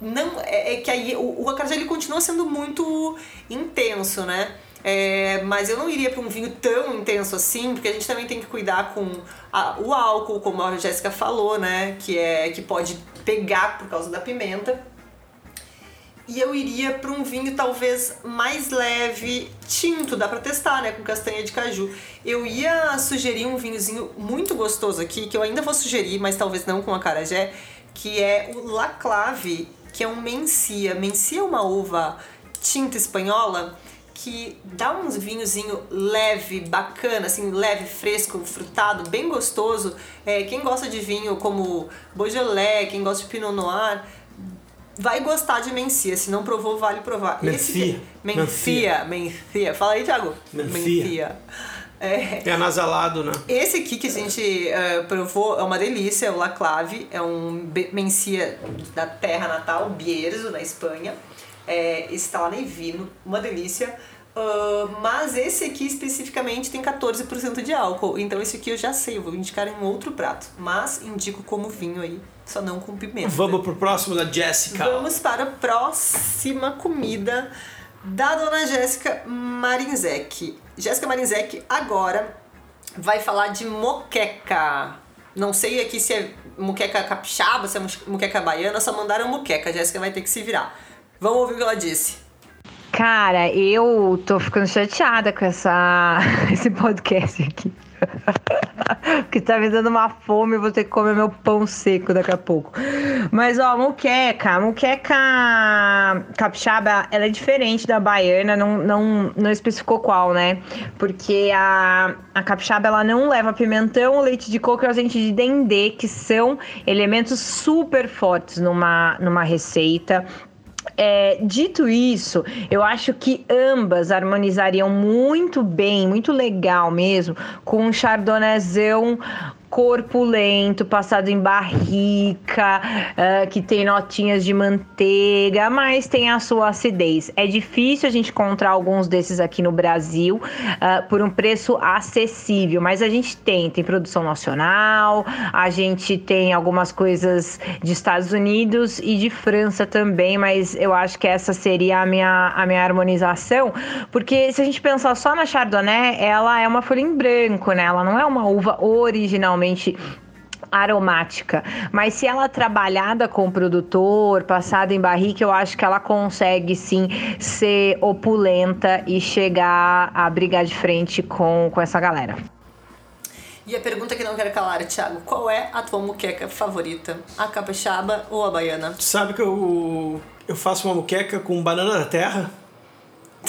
não é, é, que aí o, o acarajé ele continua sendo muito intenso, né? É, mas eu não iria para um vinho tão intenso assim, porque a gente também tem que cuidar com a, o álcool, como a Jéssica falou, né? Que é que pode pegar por causa da pimenta. E eu iria para um vinho talvez mais leve, tinto, dá para testar, né, com castanha de caju. Eu ia sugerir um vinhozinho muito gostoso aqui, que eu ainda vou sugerir, mas talvez não com acarajé, que é o La Clave, que é um mencia. Mencia é uma uva tinta espanhola que dá uns vinhozinho leve, bacana, assim, leve, fresco, frutado, bem gostoso. É, quem gosta de vinho como Beaujolais, quem gosta de Pinot Noir, vai gostar de Mencia. Se não provou, vale provar. Mencia. Mencia. Mencia. Fala aí, Thiago. Mencia. É, é anasalado, né? Esse aqui que a gente uh, provou é uma delícia, é o La Clave, é um mencia da terra natal, Bierzo, na Espanha. É, está lá em Vino, uma delícia. Uh, mas esse aqui especificamente tem 14% de álcool, então esse aqui eu já sei, eu vou indicar em um outro prato. Mas indico como vinho aí, só não com pimenta. Vamos pro próximo da Jessica. Vamos para a próxima comida da dona Jéssica Marinzec. Jéssica Marinzec agora vai falar de moqueca. Não sei aqui se é moqueca capixaba, se é moqueca baiana, só mandaram moqueca. A Jéssica vai ter que se virar. Vamos ouvir o que ela disse. Cara, eu tô ficando chateada com essa, *laughs* esse podcast aqui. *laughs* Porque tá me dando uma fome, eu vou ter que comer meu pão seco daqui a pouco. Mas, ó, muqueca. Muqueca capixaba, ela é diferente da baiana, não, não, não especificou qual, né? Porque a, a capixaba, ela não leva pimentão, leite de coco e azeite de dendê, que são elementos super fortes numa, numa receita. É, dito isso, eu acho que ambas harmonizariam muito bem, muito legal mesmo, com um chardonnayzão corpulento, passado em barrica, uh, que tem notinhas de manteiga, mas tem a sua acidez. É difícil a gente encontrar alguns desses aqui no Brasil uh, por um preço acessível, mas a gente tem, tem produção nacional, a gente tem algumas coisas de Estados Unidos e de França também, mas eu acho que essa seria a minha, a minha harmonização, porque se a gente pensar só na Chardonnay, ela é uma folha em branco, né? Ela não é uma uva original realmente aromática, mas se ela é trabalhada com o produtor, passada em barrica, eu acho que ela consegue sim ser opulenta e chegar a brigar de frente com, com essa galera. E a pergunta que não quero calar, Thiago, qual é a tua muqueca favorita? A capixaba ou a baiana? Sabe que eu, eu faço uma muqueca com banana da terra?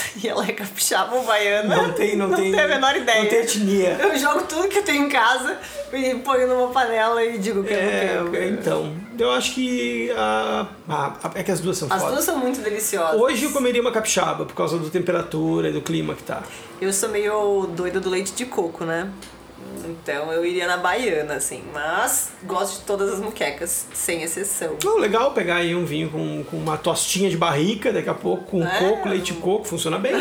*laughs* E ela é capixaba ou baiana. Não tem, não, *laughs* não tem. Não tem a menor ideia. Não tem etnia. Eu jogo tudo que eu tenho em casa e ponho numa panela e digo que é, é Então, eu acho que a, a, é que as duas são As fodas. duas são muito deliciosas. Hoje eu comeria uma capixaba por causa da temperatura e do clima que tá. Eu sou meio doida do leite de coco, né? Então eu iria na baiana, assim. Mas gosto de todas as muquecas, sem exceção. Oh, legal pegar aí um vinho com, com uma tostinha de barrica, daqui a pouco com é. coco, leite coco, funciona bem.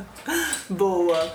*laughs* Boa.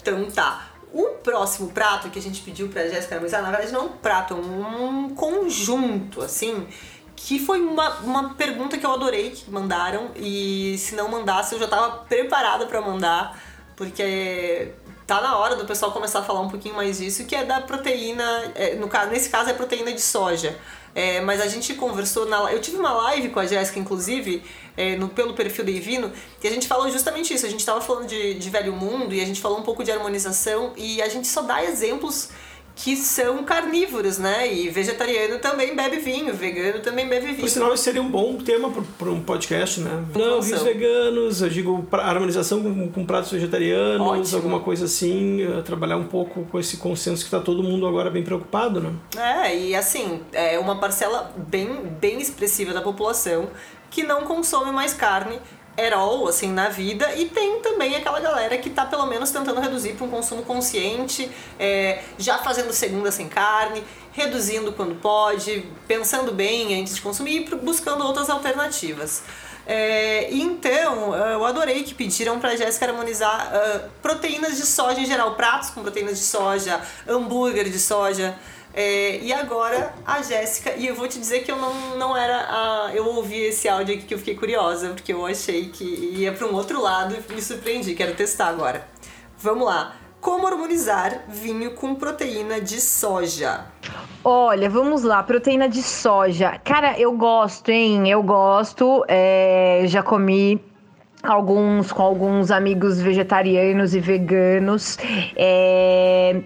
Então tá. O próximo prato que a gente pediu pra Jéssica harmonizar, na verdade não é um prato, é um conjunto, assim, que foi uma, uma pergunta que eu adorei que mandaram e se não mandasse eu já tava preparada para mandar, porque tá na hora do pessoal começar a falar um pouquinho mais disso, que é da proteína, é, no caso, nesse caso é proteína de soja. É, mas a gente conversou na eu tive uma live com a Jéssica inclusive é, no, pelo perfil da Ivino e a gente falou justamente isso a gente estava falando de, de velho mundo e a gente falou um pouco de harmonização e a gente só dá exemplos que são carnívoros, né? E vegetariano também bebe vinho, vegano também bebe vinho. Por sinal, esse seria um bom tema para um podcast, né? Não, vinhos veganos, eu digo harmonização com, com pratos vegetarianos, Ótimo. alguma coisa assim, eh, trabalhar um pouco com esse consenso que está todo mundo agora bem preocupado, né? É, e assim, é uma parcela bem, bem expressiva da população que não consome mais carne all, assim, na vida, e tem também aquela galera que tá pelo menos tentando reduzir para um consumo consciente, é, já fazendo segunda sem carne, reduzindo quando pode, pensando bem antes de consumir e buscando outras alternativas. É, então, eu adorei que pediram para Jéssica harmonizar uh, proteínas de soja em geral, pratos com proteínas de soja, hambúrguer de soja. É, e agora a Jéssica, e eu vou te dizer que eu não, não era a. Eu ouvi esse áudio aqui que eu fiquei curiosa, porque eu achei que ia para um outro lado e me surpreendi. Quero testar agora. Vamos lá. Como harmonizar vinho com proteína de soja? Olha, vamos lá, proteína de soja. Cara, eu gosto, hein? Eu gosto. É, já comi alguns com alguns amigos vegetarianos e veganos. É,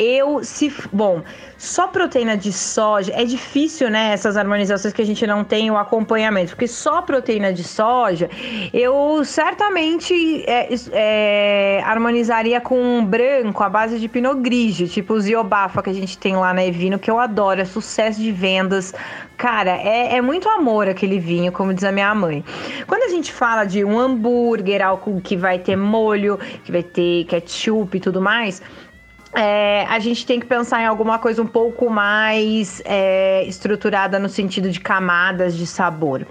eu, se. Bom, só proteína de soja. É difícil, né? Essas harmonizações que a gente não tem o acompanhamento. Porque só proteína de soja, eu certamente é, é, harmonizaria com branco, a base de Pinot Grigio, tipo o Ziobafa que a gente tem lá na Evino, que eu adoro. É sucesso de vendas. Cara, é, é muito amor aquele vinho, como diz a minha mãe. Quando a gente fala de um hambúrguer, algo que vai ter molho, que vai ter ketchup e tudo mais é, a gente tem que pensar em alguma coisa um pouco mais é, estruturada no sentido de camadas de sabor.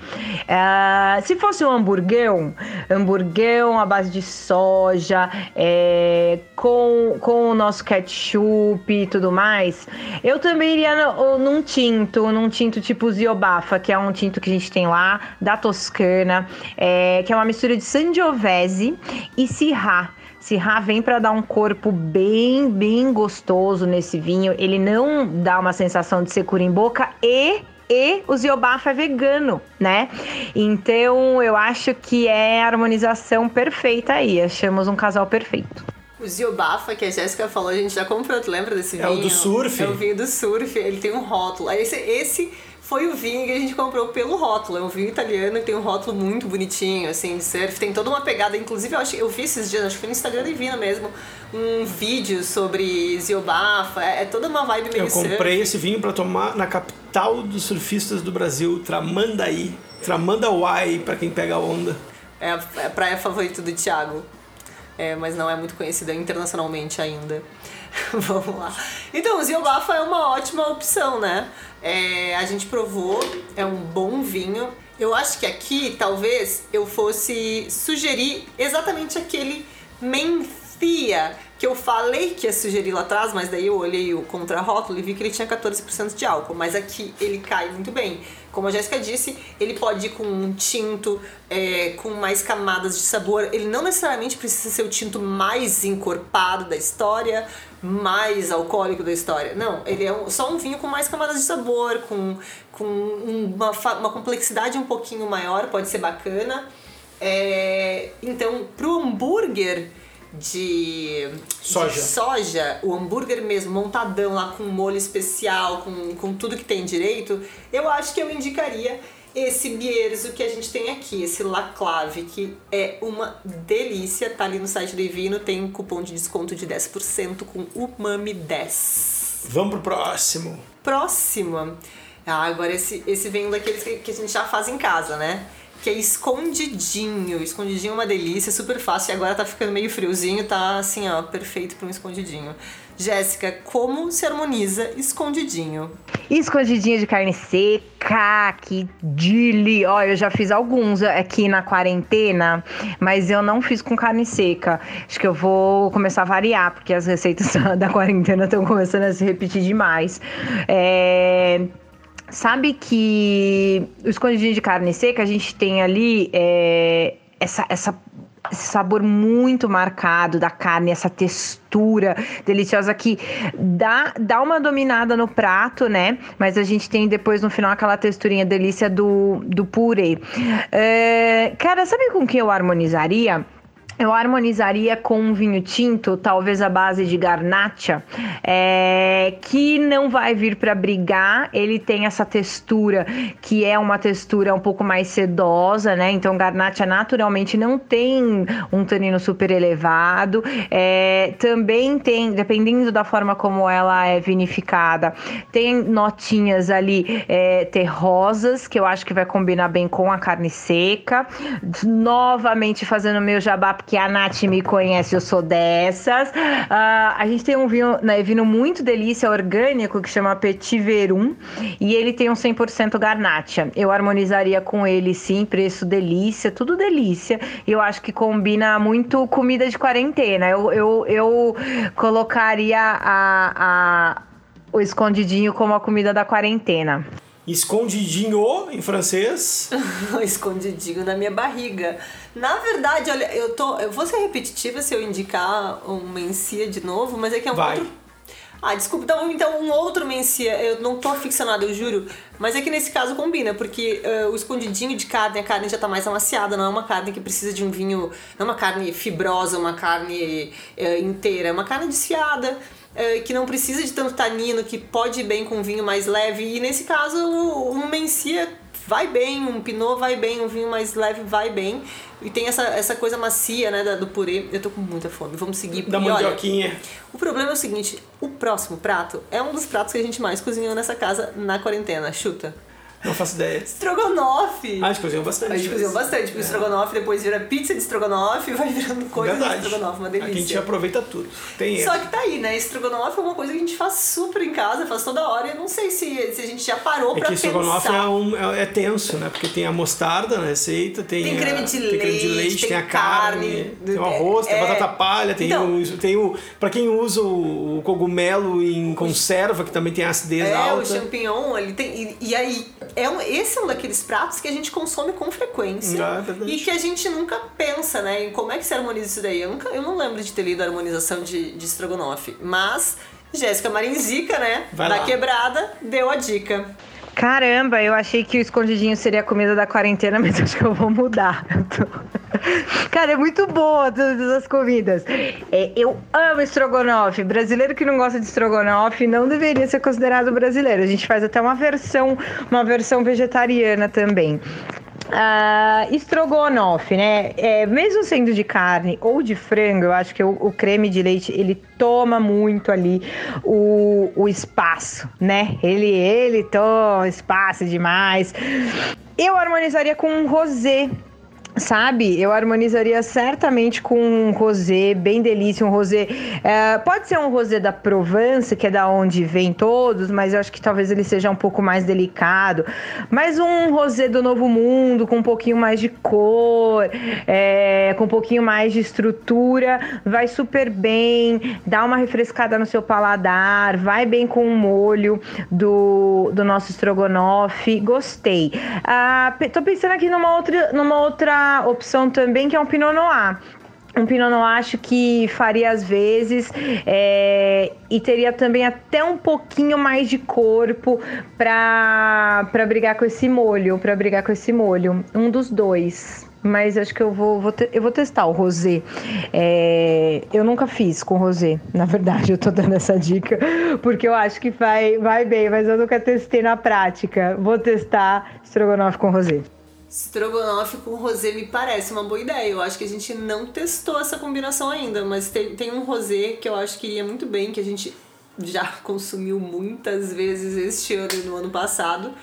É, se fosse um hamburguão, hamburguão à base de soja, é, com, com o nosso ketchup e tudo mais, eu também iria no, num tinto, num tinto tipo Ziobafa, que é um tinto que a gente tem lá, da Toscana, é, que é uma mistura de Sangiovese e Syrah. Syrah vem para dar um corpo bem, bem gostoso nesse vinho. Ele não dá uma sensação de secura em boca e e o Ziobafa é vegano, né? Então eu acho que é a harmonização perfeita aí. Achamos um casal perfeito. O Ziobafa, que a Jéssica falou, a gente já comprou, tu lembra desse vinho? É o do surf? É o vinho do surf, ele tem um rótulo. Esse, esse foi o vinho que a gente comprou pelo rótulo. É um vinho italiano que tem um rótulo muito bonitinho, assim, de surf. Tem toda uma pegada, inclusive eu, acho, eu vi esses dias, acho que foi no Instagram da Vina mesmo, um vídeo sobre Ziobafa. É, é toda uma vibe meio Eu comprei surf. esse vinho para tomar na capital dos surfistas do Brasil, Tramandaí. Tramandauai, para quem pega a onda. É a, é a praia favorita do Thiago. É, mas não é muito conhecida internacionalmente ainda. *laughs* Vamos lá. Então, o Ziobafa é uma ótima opção, né? É, a gente provou, é um bom vinho. Eu acho que aqui talvez eu fosse sugerir exatamente aquele Menthia que eu falei que ia sugerir lá atrás, mas daí eu olhei o contrarótulo e vi que ele tinha 14% de álcool. Mas aqui ele cai muito bem. Como a Jéssica disse, ele pode ir com um tinto é, com mais camadas de sabor. Ele não necessariamente precisa ser o tinto mais encorpado da história, mais alcoólico da história. Não, ele é um, só um vinho com mais camadas de sabor, com, com uma, uma complexidade um pouquinho maior, pode ser bacana. É, então, pro hambúrguer de soja. de soja, o hambúrguer mesmo, montadão lá com molho especial, com, com tudo que tem direito, eu acho que eu indicaria esse Bierzo que a gente tem aqui, esse Laclave, que é uma delícia, tá ali no site do Evino, tem um cupom de desconto de 10% com Umami10. Vamos pro próximo. Próximo. Ah, agora esse, esse vem daqueles que, que a gente já faz em casa, né? Que é escondidinho. Escondidinho é uma delícia, super fácil. E agora tá ficando meio friozinho, tá assim, ó, perfeito para um escondidinho. Jéssica, como se harmoniza escondidinho? Escondidinho de carne seca, que dili. Ó, eu já fiz alguns aqui na quarentena, mas eu não fiz com carne seca. Acho que eu vou começar a variar, porque as receitas *laughs* da quarentena estão começando a se repetir demais. É Sabe que o escondidinho de carne seca, a gente tem ali é, essa, essa esse sabor muito marcado da carne, essa textura deliciosa que dá, dá uma dominada no prato, né? Mas a gente tem depois no final aquela texturinha delícia do, do purê. É, cara, sabe com que eu harmonizaria? Eu harmonizaria com um vinho tinto, talvez a base de garnacha, é, que não vai vir para brigar. Ele tem essa textura que é uma textura um pouco mais sedosa, né? Então, garnacha naturalmente não tem um tanino super elevado. É, também tem, dependendo da forma como ela é vinificada, tem notinhas ali é, terrosas, que eu acho que vai combinar bem com a carne seca. Novamente fazendo meu jabá que a Nath me conhece, eu sou dessas. Uh, a gente tem um vinho, né, vinho muito delícia orgânico que chama Petit Verum e ele tem um 100% garnacha. Eu harmonizaria com ele sim, preço delícia, tudo delícia. Eu acho que combina muito comida de quarentena. Eu, eu, eu colocaria a, a, o escondidinho como a comida da quarentena. Escondidinho em francês. *laughs* Escondidinho na minha barriga. Na verdade, olha, eu tô. Eu vou ser repetitiva se eu indicar um Mencia de novo, mas é que é um Vai. outro. Ah, desculpa, então, então um outro Mencia, eu não tô aficionada, eu juro, mas é que nesse caso combina, porque eh, o escondidinho de carne, a carne já tá mais amaciada, não é uma carne que precisa de um vinho, não é uma carne fibrosa, uma carne eh, inteira, é uma carne desfiada, eh, que não precisa de tanto tanino, que pode ir bem com um vinho mais leve, e nesse caso um Mencia vai bem, um Pinot vai bem, um vinho mais leve vai bem. E tem essa, essa coisa macia, né, do purê. Eu tô com muita fome, vamos seguir. Da olha, mandioquinha. o problema é o seguinte, o próximo prato é um dos pratos que a gente mais cozinhou nessa casa na quarentena. Chuta. Não faço ideia. Estrogonofe! Ah, a gente cozinhou bastante. A gente cozinhou bastante, porque o estrogonofe depois vira pizza de estrogonofe, vai virando coisa de Verdade. estrogonofe, uma Aqui a gente delícia. aproveita tudo. Tem Só erro. que tá aí, né? Estrogonofe é uma coisa que a gente faz super em casa, faz toda hora. E eu não sei se, se a gente já parou É pra que estrogonofe pensar. é, um, é, é tenso, né? Porque tem a mostarda na receita, tem, Tem creme de tem creme de leite, leite, tem tem a carne, carne, tem o arroz, tem é- a batata palha, tem, Então- o, tem o. Pra quem usa o, o cogumelo em conserva, que também tem acidez É, o alta. champignon, ele tem. E, e aí, é um, esse é um daqueles pratos que a gente consome com frequência. Ah, é e que a gente nunca pensa, né? Em como é que se harmoniza isso daí. Eu, nunca, eu não lembro de ter lido a harmonização de, de estrogonofe. Mas Jéssica Marinzica, né? Vai da lá. quebrada, deu a dica. Caramba, eu achei que o escondidinho seria a comida da quarentena, *laughs* mas acho que eu vou mudar. Cara, é muito boa todas as comidas. É, eu amo estrogonofe. Brasileiro que não gosta de estrogonofe não deveria ser considerado brasileiro. A gente faz até uma versão, uma versão vegetariana também. Ah, estrogonofe, né? É, mesmo sendo de carne ou de frango, eu acho que o, o creme de leite ele toma muito ali o, o espaço, né? Ele, ele toma espaço demais. Eu harmonizaria com um rosé. Sabe, eu harmonizaria certamente com um rosé bem delícia, um rosé. é, pode ser um rosé da Provence, que é da onde vem todos, mas eu acho que talvez ele seja um pouco mais delicado. Mas um rosé do Novo Mundo, com um pouquinho mais de cor, é, com um pouquinho mais de estrutura, vai super bem, dá uma refrescada no seu paladar, vai bem com o molho do, do nosso estrogonofe. Gostei. Ah, tô pensando aqui numa outra, numa outra opção também, que é um Pinot Noir. Um Pinot Noir acho que faria às vezes é, e teria também até um pouquinho mais de corpo para brigar com esse molho, para brigar com esse molho. Um dos dois. Mas acho que eu vou, vou te- eu vou testar o rosé. É, eu nunca fiz com rosé, na verdade, *laughs* eu tô dando essa dica, porque eu acho que vai, vai bem, mas eu nunca testei na prática. Vou testar estrogonofe com rosé. Estrogonofe com rosé me parece uma boa ideia. Eu acho que a gente não testou essa combinação ainda, mas tem, tem um rosé que eu acho que iria muito bem, que a gente já *laughs* consumiu muitas vezes este ano e no ano passado,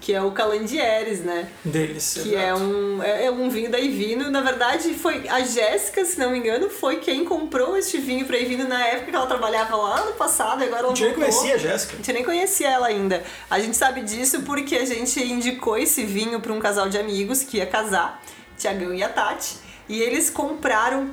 que é o Calandieres, né? Deles. Que é um, é, é um vinho da Ivino. Na verdade, foi a Jéssica, se não me engano, foi quem comprou este vinho pra Ivino na época que ela trabalhava lá no passado, e agora ela A gente nem conhecia a Jéssica. A gente nem conhecia ela ainda. A gente sabe disso porque a gente indicou esse vinho para um casal de amigos que ia casar, Tiagão e a Tati, e eles compraram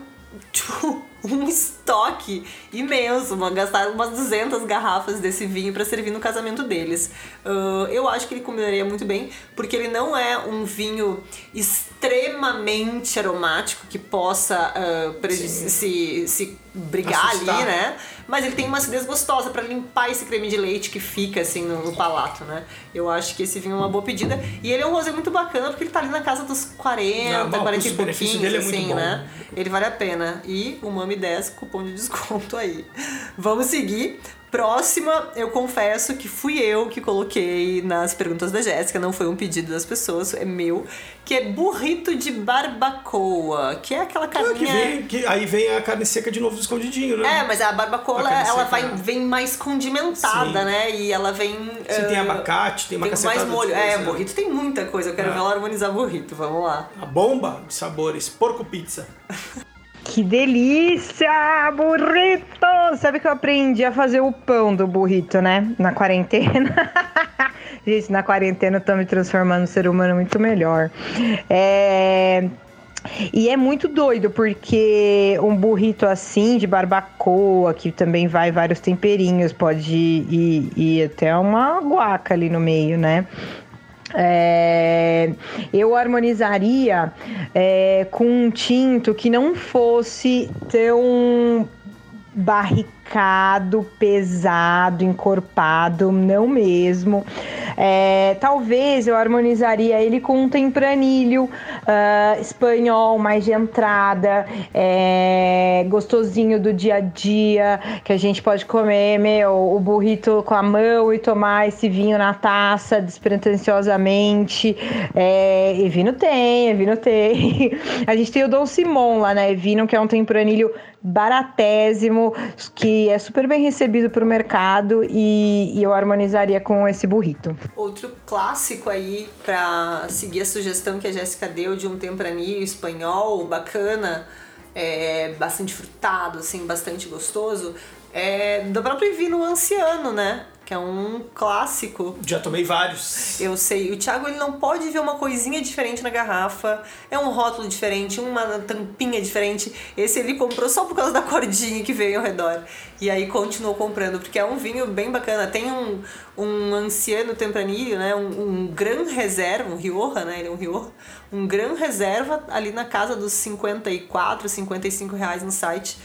*laughs* um estoque imenso, mano. gastaram umas 200 garrafas desse vinho para servir no casamento deles. Uh, eu acho que ele combinaria muito bem, porque ele não é um vinho extremamente aromático que possa uh, se, se brigar Assustar. ali, né? Mas ele tem uma acidez gostosa para limpar esse creme de leite que fica assim no, no, palato, né? Eu acho que esse vinho é uma boa pedida. E ele é um rosé muito bacana porque ele tá ali na casa dos 40, Não, 40 e pouquinhos, é assim, né? Ele vale a pena. E o Mami 10, cupom de desconto aí. Vamos seguir Próxima, eu confesso que fui eu que coloquei nas perguntas da Jéssica, não foi um pedido das pessoas, é meu, que é burrito de barbacoa, que é aquela carninha... Ah, que vem, que aí vem a carne seca de novo escondidinho, né? É, mas a barbacoa, a ela, vai, né? vem mais condimentada, Sim. né? E ela vem... Sim, uh, tem abacate, tem uma tem mais molho. É, burrito tem muita coisa, eu quero é. ver ela harmonizar burrito, vamos lá. A bomba de sabores, porco pizza. *laughs* Que delícia! Burrito! Sabe que eu aprendi a fazer o pão do burrito, né? Na quarentena. *laughs* Gente, na quarentena eu tô me transformando num ser humano muito melhor. É. E é muito doido, porque um burrito assim, de barbacoa, que também vai vários temperinhos, pode ir, ir até uma guaca ali no meio, né? É, eu harmonizaria é, com um tinto que não fosse tão barricado, pesado, encorpado, não mesmo. É, talvez eu harmonizaria ele com um tempranilho uh, espanhol, mais de entrada, é, gostosinho do dia a dia, que a gente pode comer, meu, o burrito com a mão e tomar esse vinho na taça despretensiosamente. É, e vinho tem, vinho tem. *laughs* A gente tem o Dom Simon lá né? Evino, que é um tempranilho baratésimo, que é super bem recebido para o mercado e, e, eu harmonizaria com esse burrito. Outro clássico aí para seguir a sugestão que a Jéssica deu de um tempranillo espanhol bacana, é, bastante frutado, assim, bastante gostoso, é do próprio vinho anciano, né? Que é um clássico. Já tomei vários. Eu sei. O Thiago ele não pode ver uma coisinha diferente na garrafa. É um rótulo diferente, uma tampinha diferente. Esse ele comprou só por causa da cordinha que veio ao redor. E aí continuou comprando, porque é um vinho bem bacana. Tem um, um anciano tempranilho, né? Um, um gran reserva, um Rioja, né? Ele é um Rioja. Um gran reserva ali na casa dos 54, 55 reais no site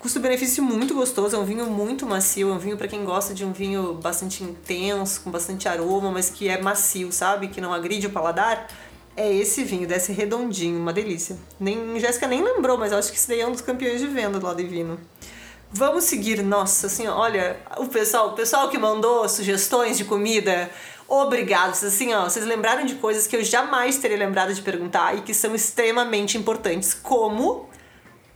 Custo-benefício muito gostoso, é um vinho muito macio, é um vinho para quem gosta de um vinho bastante intenso, com bastante aroma, mas que é macio, sabe? Que não agride o paladar. É esse vinho, desce redondinho, uma delícia. Nem Jéssica nem lembrou, mas acho que esse daí é um dos campeões de venda do lado de vinho. Vamos seguir, nossa assim, olha, o pessoal, o pessoal que mandou sugestões de comida, obrigado. Assim, ó, vocês lembraram de coisas que eu jamais teria lembrado de perguntar e que são extremamente importantes, como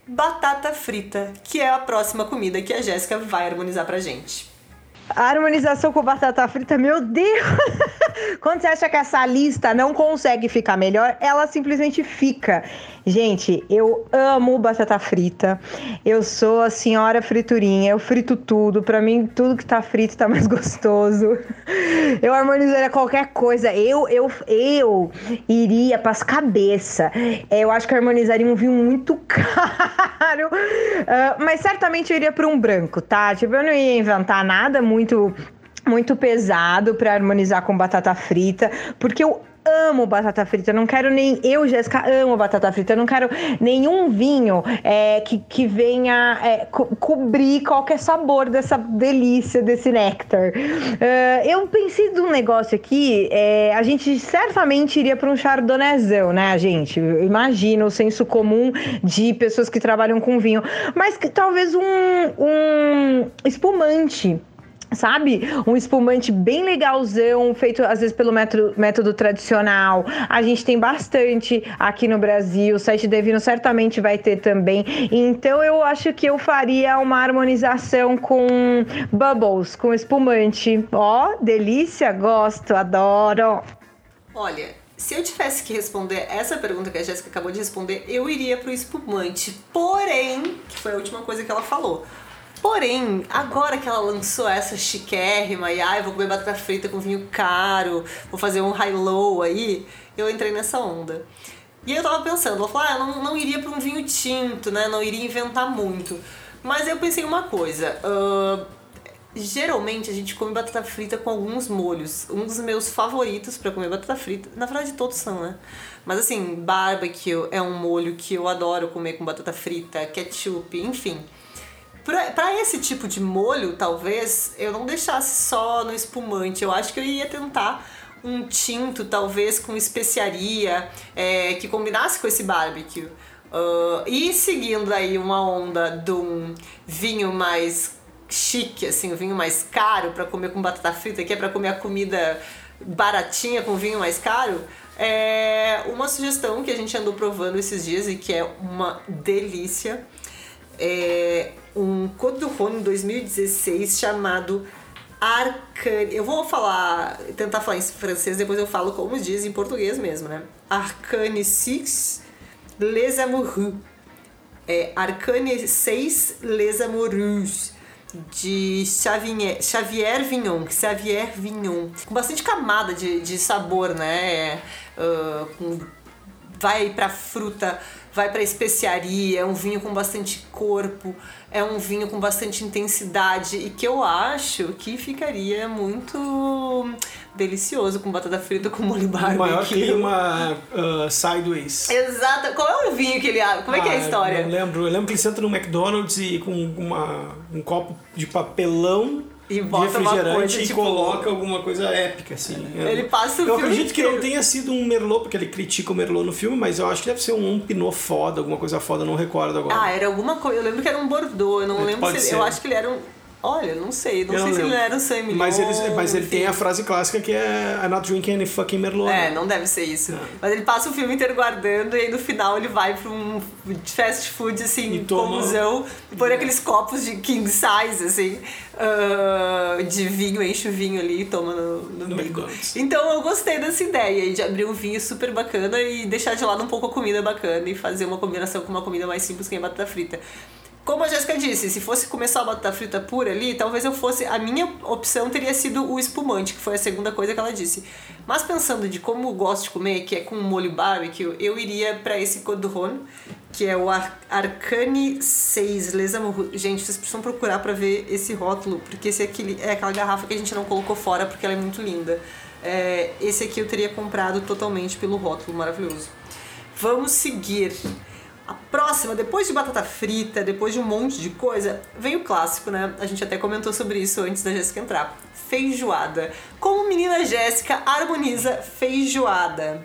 batata frita, que é a próxima comida que a Jéssica vai harmonizar pra gente. A harmonização com batata frita, meu Deus! *laughs* Quando você acha que essa lista não consegue ficar melhor, ela simplesmente fica. Gente, eu amo batata frita. Eu sou a senhora friturinha, eu frito tudo. Para mim, tudo que tá frito tá mais *laughs* gostoso. Eu harmonizaria qualquer coisa. Eu eu eu iria pras cabeça. Eu acho que harmonizaria um vinho muito *laughs* caro. Uh, mas certamente eu iria para um branco, tá? Tipo, eu não ia inventar nada muito muito pesado para harmonizar com batata frita, porque eu amo batata frita, não quero nem. Eu, Jéssica, amo batata frita, não quero nenhum vinho é, que, que venha é, co cobrir qualquer sabor dessa delícia, desse néctar. Uh, eu pensei num negócio aqui, é, a gente certamente iria para um chardonnayzão, né, gente? Imagina o senso comum de pessoas que trabalham com vinho, mas que, talvez um, um espumante sabe? Um espumante bem legalzão, feito às vezes pelo método, método tradicional. A gente tem bastante aqui no Brasil, o site Devino certamente vai ter também. Então eu acho que eu faria uma harmonização com bubbles, com espumante. Ó, oh, delícia, gosto, adoro. Olha, se eu tivesse que responder essa pergunta que a Jéssica acabou de responder, eu iria pro espumante. Porém, que foi a última coisa que ela falou Porém, agora que ela lançou essa chiquérrima e ai, ah, vou comer batata frita com vinho caro, vou fazer um high-low aí, eu entrei nessa onda. E aí eu tava pensando, ela falou, ah, eu não, não iria pra um vinho tinto, né? Não iria inventar muito. Mas eu pensei uma coisa. Uh, geralmente a gente come batata frita com alguns molhos. Um dos meus favoritos para comer batata frita, na verdade todos são, né? Mas assim, barbecue é um molho que eu adoro comer com batata frita, ketchup, enfim. Pra, esse tipo de molho, talvez, eu não deixasse só no espumante. Eu acho que eu ia tentar um tinto, talvez com especiaria, é, que combinasse com esse barbecue. Uh, e seguindo aí uma onda de um vinho mais chique, assim, um vinho mais caro para comer com batata frita, que é para comer a comida baratinha com vinho mais caro, é uma sugestão que a gente andou provando esses dias e que é uma delícia. É um du Rhône 2016 chamado Arcane. Eu vou falar, tentar falar em francês, depois eu falo como diz em português mesmo, né? Arcane 6 Les Amoureux. É Arcane 6 Les Amoureux de Xavier, Xavier Vignon, Xavier Vignon, com bastante camada de, de sabor, né? Uh, com, vai pra fruta, vai pra especiaria, é um vinho com bastante corpo, é um vinho com bastante intensidade e que eu acho que ficaria muito delicioso com batata frita com molho barbecue. Maior que uma uh, Sideways. Exato. Qual é o vinho que ele... Como é ah, que é a ah, história? Eu lembro. Eu lembro que ele senta no McDonald's e com uma, um copo de papelão e bota refrigerante coisa, e tipo, coloca alguma coisa épica, assim. Ele passa o Eu acredito inteiro. que não tenha sido um Merlot, porque ele critica o Merlot no filme, mas eu acho que deve ser um, um Pinot foda, alguma coisa foda, não recordo agora. Ah, era alguma coisa. Eu lembro que era um Bordeaux, eu não é, lembro se. Ser. Eu acho que ele era um. Olha, não sei, não eu sei não se ele era um Saint Mas ele, mas ele tem a frase clássica que é I'm not drinking any fucking Merlot. É, não deve ser isso. É. Mas ele passa o filme inteiro guardando e aí no final ele vai pra um fast food, assim, comuzão, e põe aqueles copos de king size, assim, uh, de vinho, enche o vinho ali e toma no, no, no bico. Então eu gostei dessa ideia de abrir um vinho super bacana e deixar de lado um pouco a comida bacana e fazer uma combinação com uma comida mais simples que é batata frita. Como a Jéssica disse, se fosse começar a batata frita pura ali, talvez eu fosse. A minha opção teria sido o espumante, que foi a segunda coisa que ela disse. Mas pensando de como eu gosto de comer, que é com molho barbecue, eu iria para esse Codron, que é o Ar Arcane 6 Les Amoureux. Gente, vocês precisam procurar para ver esse rótulo, porque esse aqui é aquela garrafa que a gente não colocou fora porque ela é muito linda. É, esse aqui eu teria comprado totalmente pelo rótulo maravilhoso. Vamos seguir. A próxima, depois de batata frita, depois de um monte de coisa, vem o clássico, né? A gente até comentou sobre isso antes da Jéssica entrar. Feijoada. Como menina Jéssica harmoniza feijoada?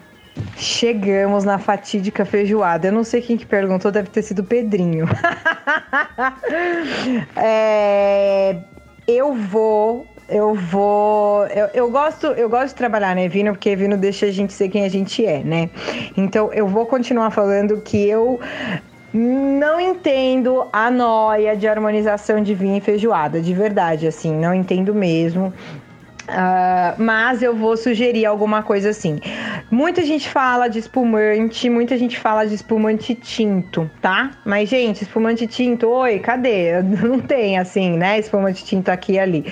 Chegamos na fatídica feijoada. Eu não sei quem que perguntou, deve ter sido o Pedrinho. *laughs* é, eu vou eu vou. Eu, eu, gosto, eu gosto de trabalhar, né, Vino? Porque Vino deixa a gente ser quem a gente é, né? Então eu vou continuar falando que eu não entendo a noia de harmonização de vinho e feijoada, de verdade, assim, não entendo mesmo. Uh, mas eu vou sugerir alguma coisa assim. Muita gente fala de espumante, muita gente fala de espumante tinto, tá? Mas, gente, espumante tinto, oi, cadê? *laughs* Não tem assim, né? Espumante tinto aqui e ali.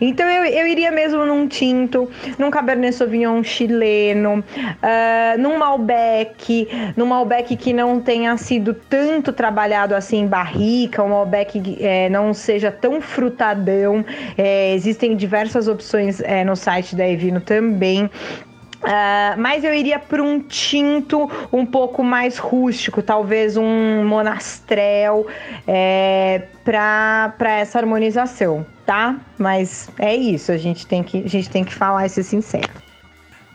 Então eu, eu iria mesmo num tinto, num Cabernet Sauvignon chileno, uh, num Malbec, num Malbec que não tenha sido tanto trabalhado assim em barrica, um Malbec que é, não seja tão frutadão. É, existem diversas opções é, no site da Evino também. Uh, mas eu iria para um tinto um pouco mais rústico, talvez um monastrel é, para essa harmonização, tá? Mas é isso, a gente tem que, a gente tem que falar e ser sincero.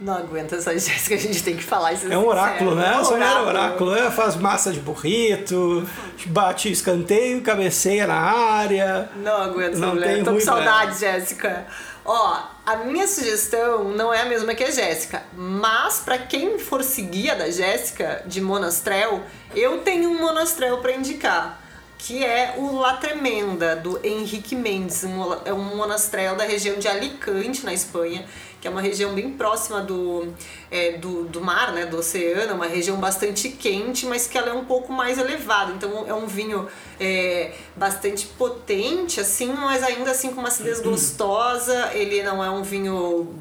Não aguenta essa Jéssica, a gente tem que falar isso. É um oráculo, né? É um oráculo. oráculo. É, faz massa de burrito, bate escanteio, cabeceia na área. Não aguento não mulher. Tô com saudade, Jéssica. Ó, a minha sugestão não é a mesma que a Jéssica, mas para quem for seguir da Jéssica de Monastrel, eu tenho um Monastrel para indicar, que é o La Tremenda do Henrique Mendes, é um monastrel da região de Alicante, na Espanha que é uma região bem próxima do, é, do, do mar, né, do oceano, uma região bastante quente, mas que ela é um pouco mais elevada. Então é um vinho é, bastante potente, assim, mas ainda assim com uma acidez *clears throat* gostosa. Ele não é um vinho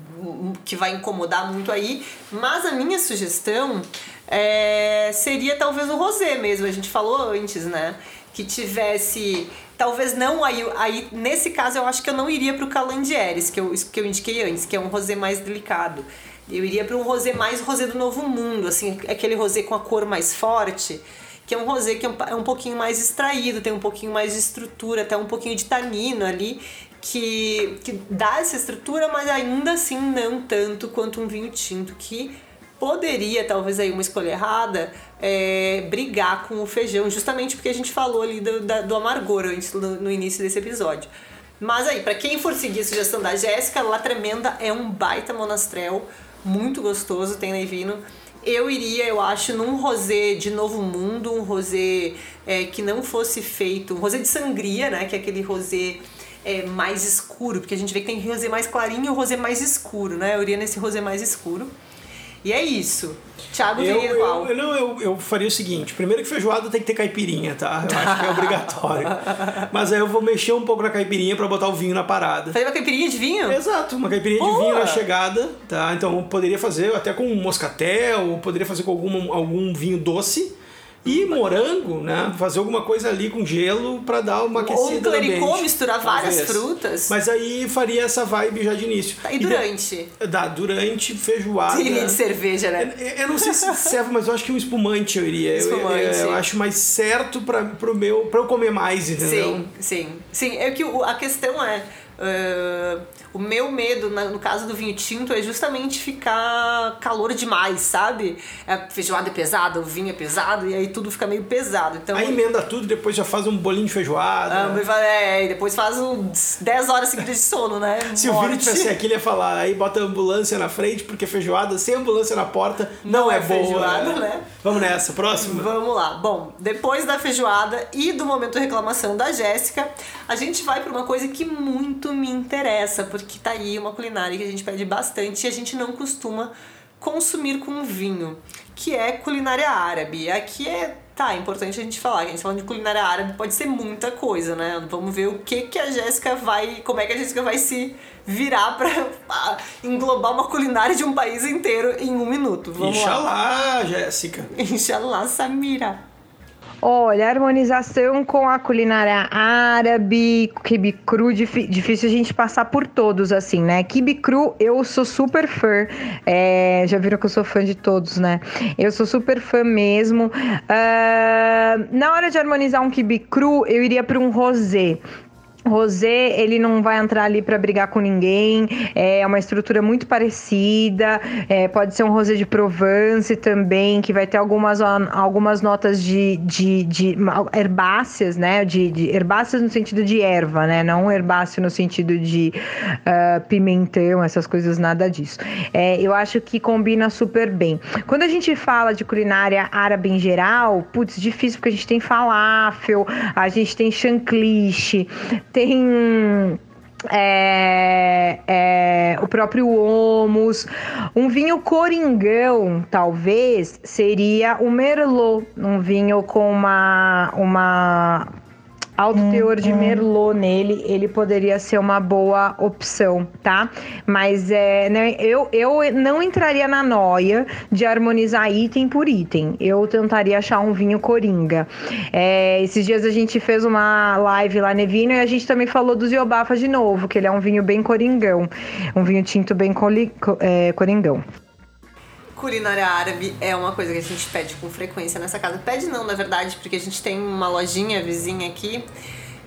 que vai incomodar muito aí. Mas a minha sugestão é, seria talvez o rosé mesmo. A gente falou antes, né? Que tivesse talvez não aí, aí nesse caso eu acho que eu não iria para o Calandieres que eu, que eu indiquei antes que é um rosé mais delicado. Eu iria para um rosé mais rosé do Novo Mundo assim aquele rosé com a cor mais forte que é um rosé que é um, é um pouquinho mais extraído tem um pouquinho mais de estrutura até um pouquinho de tanino ali que, que dá essa estrutura mas ainda assim não tanto quanto um vinho tinto que poderia, talvez aí uma escolha errada, é, brigar com o feijão, justamente porque a gente falou ali do, da, do amargor antes, no, no início desse episódio. Mas aí, para quem for seguir a sugestão da Jéssica, La Tremenda é um baita monastrel, muito gostoso, tem Nevino. Eu iria, eu acho, num rosé de Novo Mundo, um rosé é, que não fosse feito, um rosé de sangria, né, que é aquele rosé é, mais escuro, porque a gente vê que tem rosé mais clarinho e rosé mais escuro, né? Eu iria nesse rosé mais escuro. E é isso. Thiago eu, Vieira igual. Eu, não, eu, eu faria o seguinte: primeiro que feijoada tem que ter caipirinha, tá? Eu acho que é obrigatório. *laughs* Mas aí eu vou mexer um pouco na caipirinha para botar o vinho na parada. Fazer uma caipirinha de vinho? Exato, uma caipirinha Boa. de vinho na chegada, tá? Então eu poderia fazer até com moscatel, poderia fazer com algum, algum vinho doce. E morango, né? Fazer alguma coisa ali com gelo para dar uma aquecida Ou um clericô, misturar várias Talvez. frutas. Mas aí faria essa vibe já de início. Tá, e durante? E de, dá, durante feijoada. Iria de cerveja, né? Eu, eu, não sei se serve, mas eu acho que um espumante eu iria. Espumante. Eu, eu, eu acho mais certo para pro meu, para eu comer mais, entendeu? Sim, sim. Sim, é que a questão é Uh, o meu medo, no caso do vinho tinto, é justamente ficar calor demais, sabe? A feijoada é pesada, o vinho é pesado, e aí tudo fica meio pesado. Então, aí emenda tudo, depois já faz um bolinho de feijoada. Ah, é, e depois faz um 10 horas seguidas de sono, né? *laughs* Se Morte. o vinho tivesse aqui, ele ia falar, aí bota a ambulância na frente, porque feijoada sem ambulância na porta não, não é, é boa. Feijoada, né? Vamos nessa, próximo? Vamos lá. Bom, depois da feijoada e do momento de reclamação da Jéssica, a gente vai para uma coisa que muito muito me interessa, porque tá aí uma culinária que a gente pede bastante e a gente não costuma consumir com vinho, que é culinária árabe. Aqui é, tá, é importante a gente falar, que a gente falando de culinária árabe pode ser muita coisa, né? Vamos ver o que que a Jéssica vai, como é que a Jéssica vai se virar para *laughs* englobar uma culinária de um país inteiro em um minuto. Vamos Inshallah, lá. Jéssica. Inshallah, Samira. Olha, harmonização com a culinária árabe, kibe cru, difícil a gente passar por todos, assim, né? Kibe cru, eu sou super fã. É, já viram que eu sou fã de todos, né? Eu sou super fã mesmo. Uh, na hora de harmonizar um kibe cru, eu iria para um rosé. Rosé, ele não vai entrar ali para brigar com ninguém, é uma estrutura muito parecida, é, pode ser um rosé de Provence também, que vai ter algumas, algumas notas de, de, de herbáceas, né, de, de, herbáceas no sentido de erva, né, não herbáceo no sentido de uh, pimentão, essas coisas, nada disso. É, eu acho que combina super bem. Quando a gente fala de culinária árabe em geral, putz, difícil, porque a gente tem falafel, a gente tem chancliche, tem é, é, o próprio Omus. Um vinho coringão, talvez, seria o Merlot. Um vinho com uma, uma alto teor de hum. merlot nele, ele poderia ser uma boa opção, tá? Mas é, né, eu, eu não entraria na noia de harmonizar item por item. Eu tentaria achar um vinho coringa. É, esses dias a gente fez uma live lá Nevino e a gente também falou do Ziobafa de novo, que ele é um vinho bem coringão, um vinho tinto bem coli, é, coringão. Culinária árabe é uma coisa que a gente pede com frequência nessa casa. Pede não, na verdade, porque a gente tem uma lojinha vizinha aqui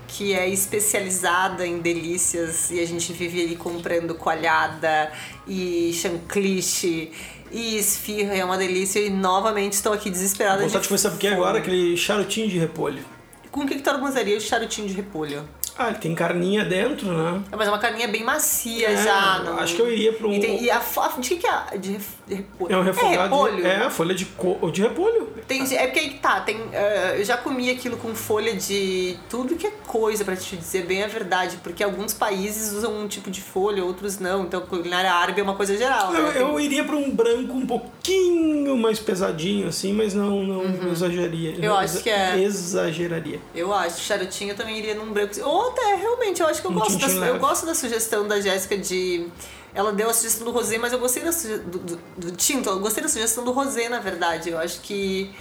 que é especializada em delícias e a gente vive ali comprando coalhada e chancliche e esfirra, é uma delícia e novamente estou aqui desesperada. Vou de, de começar porque agora aquele charutinho de repolho. Com o que, que tu harmonizaria o charutinho de repolho? Ah, ele tem carninha dentro, né? É, mas é uma carninha bem macia é, já. Não... Acho que eu iria para um. E, tem, e a, de que, que é? De, de repolho. É um refogado. É, repolho. De, é, folha de, co, de repolho. Tem, é porque aí tá, tem, uh, eu já comi aquilo com folha de tudo que é coisa, para te dizer bem a verdade. Porque alguns países usam um tipo de folha, outros não. Então, culinária árabe é uma coisa geral. Eu, né? eu iria para um branco um pouquinho mais pesadinho, assim, mas não, não uhum. exageraria. Eu acho que é. Exageraria. Eu acho. Charutinho eu também iria num branco. Ou até, realmente, eu acho que eu, gosto da, eu gosto da sugestão da Jéssica de ela deu a sugestão do rosé, mas eu gostei da do, do, do, tinto, eu gostei da sugestão do rosé, na verdade. Eu acho que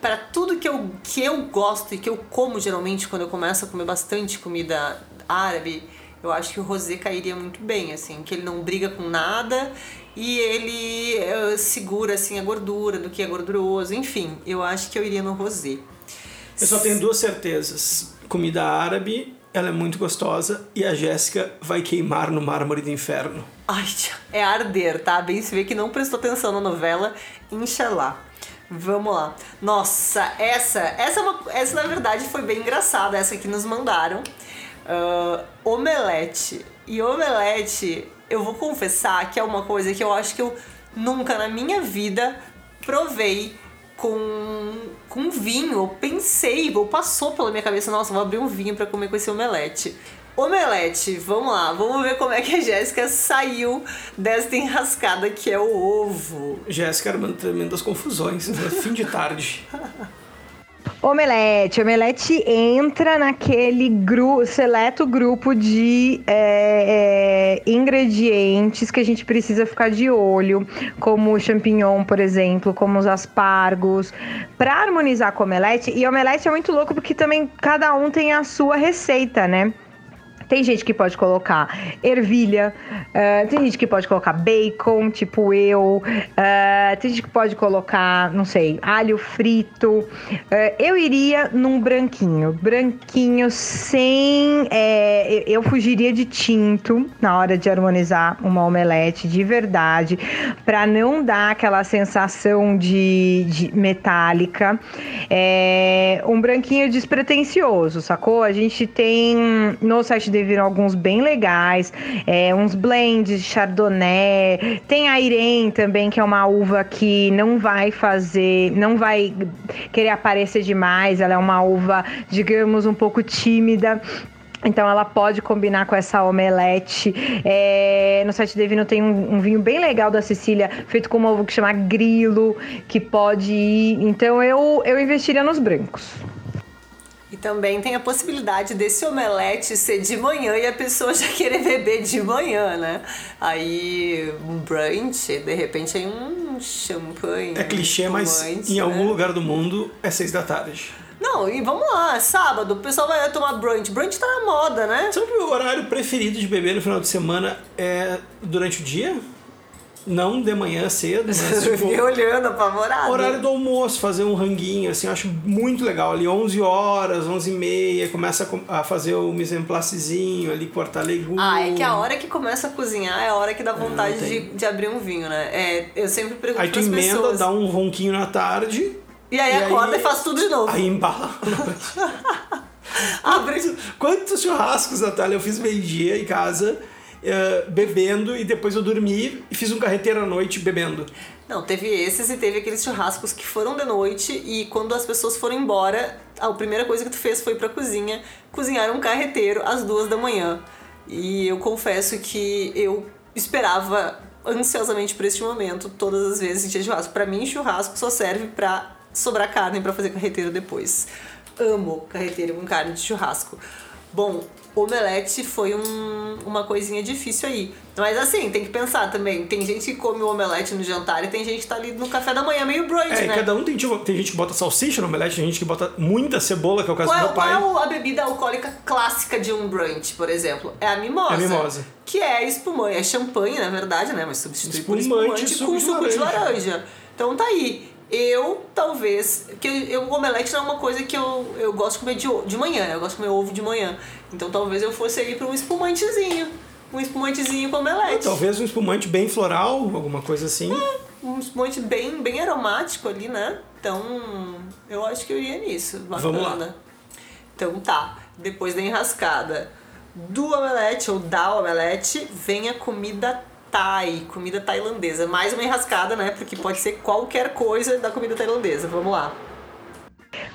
para tudo que eu, que eu gosto e que eu como geralmente quando eu começo a comer bastante comida árabe, eu acho que o rosé cairia muito bem, assim, que ele não briga com nada e ele uh, segura assim a gordura do que é gorduroso, enfim, eu acho que eu iria no rosé. Eu só tenho duas certezas. Comida árabe ela é muito gostosa e a Jéssica vai queimar no mármore do inferno. Ai, é arder, tá? Bem se vê que não prestou atenção na novela, Inshallah. Vamos lá. Nossa, essa, essa, é uma, essa na verdade foi bem engraçada, essa que nos mandaram. Uh, omelete. E omelete, eu vou confessar que é uma coisa que eu acho que eu nunca na minha vida provei com, com vinho. Eu pensei, ou passou pela minha cabeça, nossa, vou abrir um vinho para comer com esse omelete. Omelete, vamos lá, vamos ver como é que a Jéssica saiu desta enrascada que é o ovo. Jéssica era uma tremendas confusões, né? fim de tarde. *laughs* Omelete. Omelete entra naquele gru seleto grupo de é, é, ingredientes que a gente precisa ficar de olho, como o champignon, por exemplo, como os aspargos, para harmonizar com omelete. E omelete é muito louco porque também cada um tem a sua receita, né? Tem gente que pode colocar ervilha, uh, tem gente que pode colocar bacon, tipo eu, uh, tem gente que pode colocar, não sei, alho frito. Uh, eu iria num branquinho, branquinho sem. É, eu fugiria de tinto na hora de harmonizar uma omelete de verdade, para não dar aquela sensação de, de metálica. É, um branquinho despretensioso, sacou? A gente tem no site viram alguns bem legais, é, uns blends de chardonnay, tem a Irene também, que é uma uva que não vai fazer, não vai querer aparecer demais, ela é uma uva, digamos, um pouco tímida, então ela pode combinar com essa omelete. É, no site Devino tem um, um, vinho bem legal da Sicília, feito com uma uva que chama grilo, que pode ir. Então eu, eu investiria nos brancos. E também tem a possibilidade desse omelete ser de manhã e a pessoa já querer beber de manhã, né? Aí um brunch, de repente aí um champanhe. É clichê, mas em né? algum lugar do mundo é seis da tarde. Não, e vamos lá, sábado, o pessoal vai tomar brunch. Brunch tá na moda, né? Sabe o meu horário preferido de beber no final de semana é durante o dia? Não de manhã cedo, mas tipo, olhando, apavorado. Horário do almoço, fazer um ranguinho, assim, eu acho muito legal. Ali 11 horas, 11 e meia, começa a fazer o mise en placezinho ali, cortar legumes. Ah, é que a hora que começa a cozinhar é a hora que dá vontade de, de abrir um vinho, né? É, eu sempre pergunto Aí tu emenda, pessoas. dá um ronquinho na tarde. E aí e acorda aí, e faz tudo de novo. Aí embala. *laughs* Abre... Quantos churrascos, Natália, eu fiz meio-dia em casa uh, bebendo e depois eu dormi e fiz um carreteiro à noite bebendo. Não, teve esses e teve aqueles churrascos que foram de noite e quando as pessoas foram embora, a primeira coisa que tu fez foi pra cozinha cozinhar um carreteiro às duas da manhã. E eu confesso que eu esperava ansiosamente por este momento todas as vezes que tinha churrasco. Para mim, churrasco só serve para sobrar carne para fazer carreteiro depois. Amo carreteiro com carne de churrasco. Bom, omelete foi um, uma coisinha difícil aí. Mas assim, tem que pensar também. Tem gente que come o omelete no jantar e tem gente que tá ali no café da manhã meio brunch, é, né? cada um tem, tipo, tem gente que bota salsicha no omelete, tem gente que bota muita cebola, que é o caso qual, do meu pai. Qual é a bebida alcoólica clássica de um brunch, por exemplo? É a mimosa. É a mimosa. Que é espumante, é champanhe, na verdade, né? Mas substitui espumante por espumante com suco de laranja. Então tá aí. Eu, talvez, que eu, o omelete não é uma coisa que eu, eu gosto de comer de, de manhã, né? Eu gosto de comer ovo de manhã. Então talvez eu fosse ir para um espumantezinho. Um espumantezinho com omelete. talvez um espumante bem floral, alguma coisa assim. É, um espumante bem, bem aromático ali, né? Então, eu acho que eu ia nisso. Bacana. Vamos lá. Então tá, depois da enrascada do omelete ou da omelete, vem a comida Thai, comida tailandesa. Mais uma enrascada, né? Porque pode ser qualquer coisa da comida tailandesa. Vamos lá.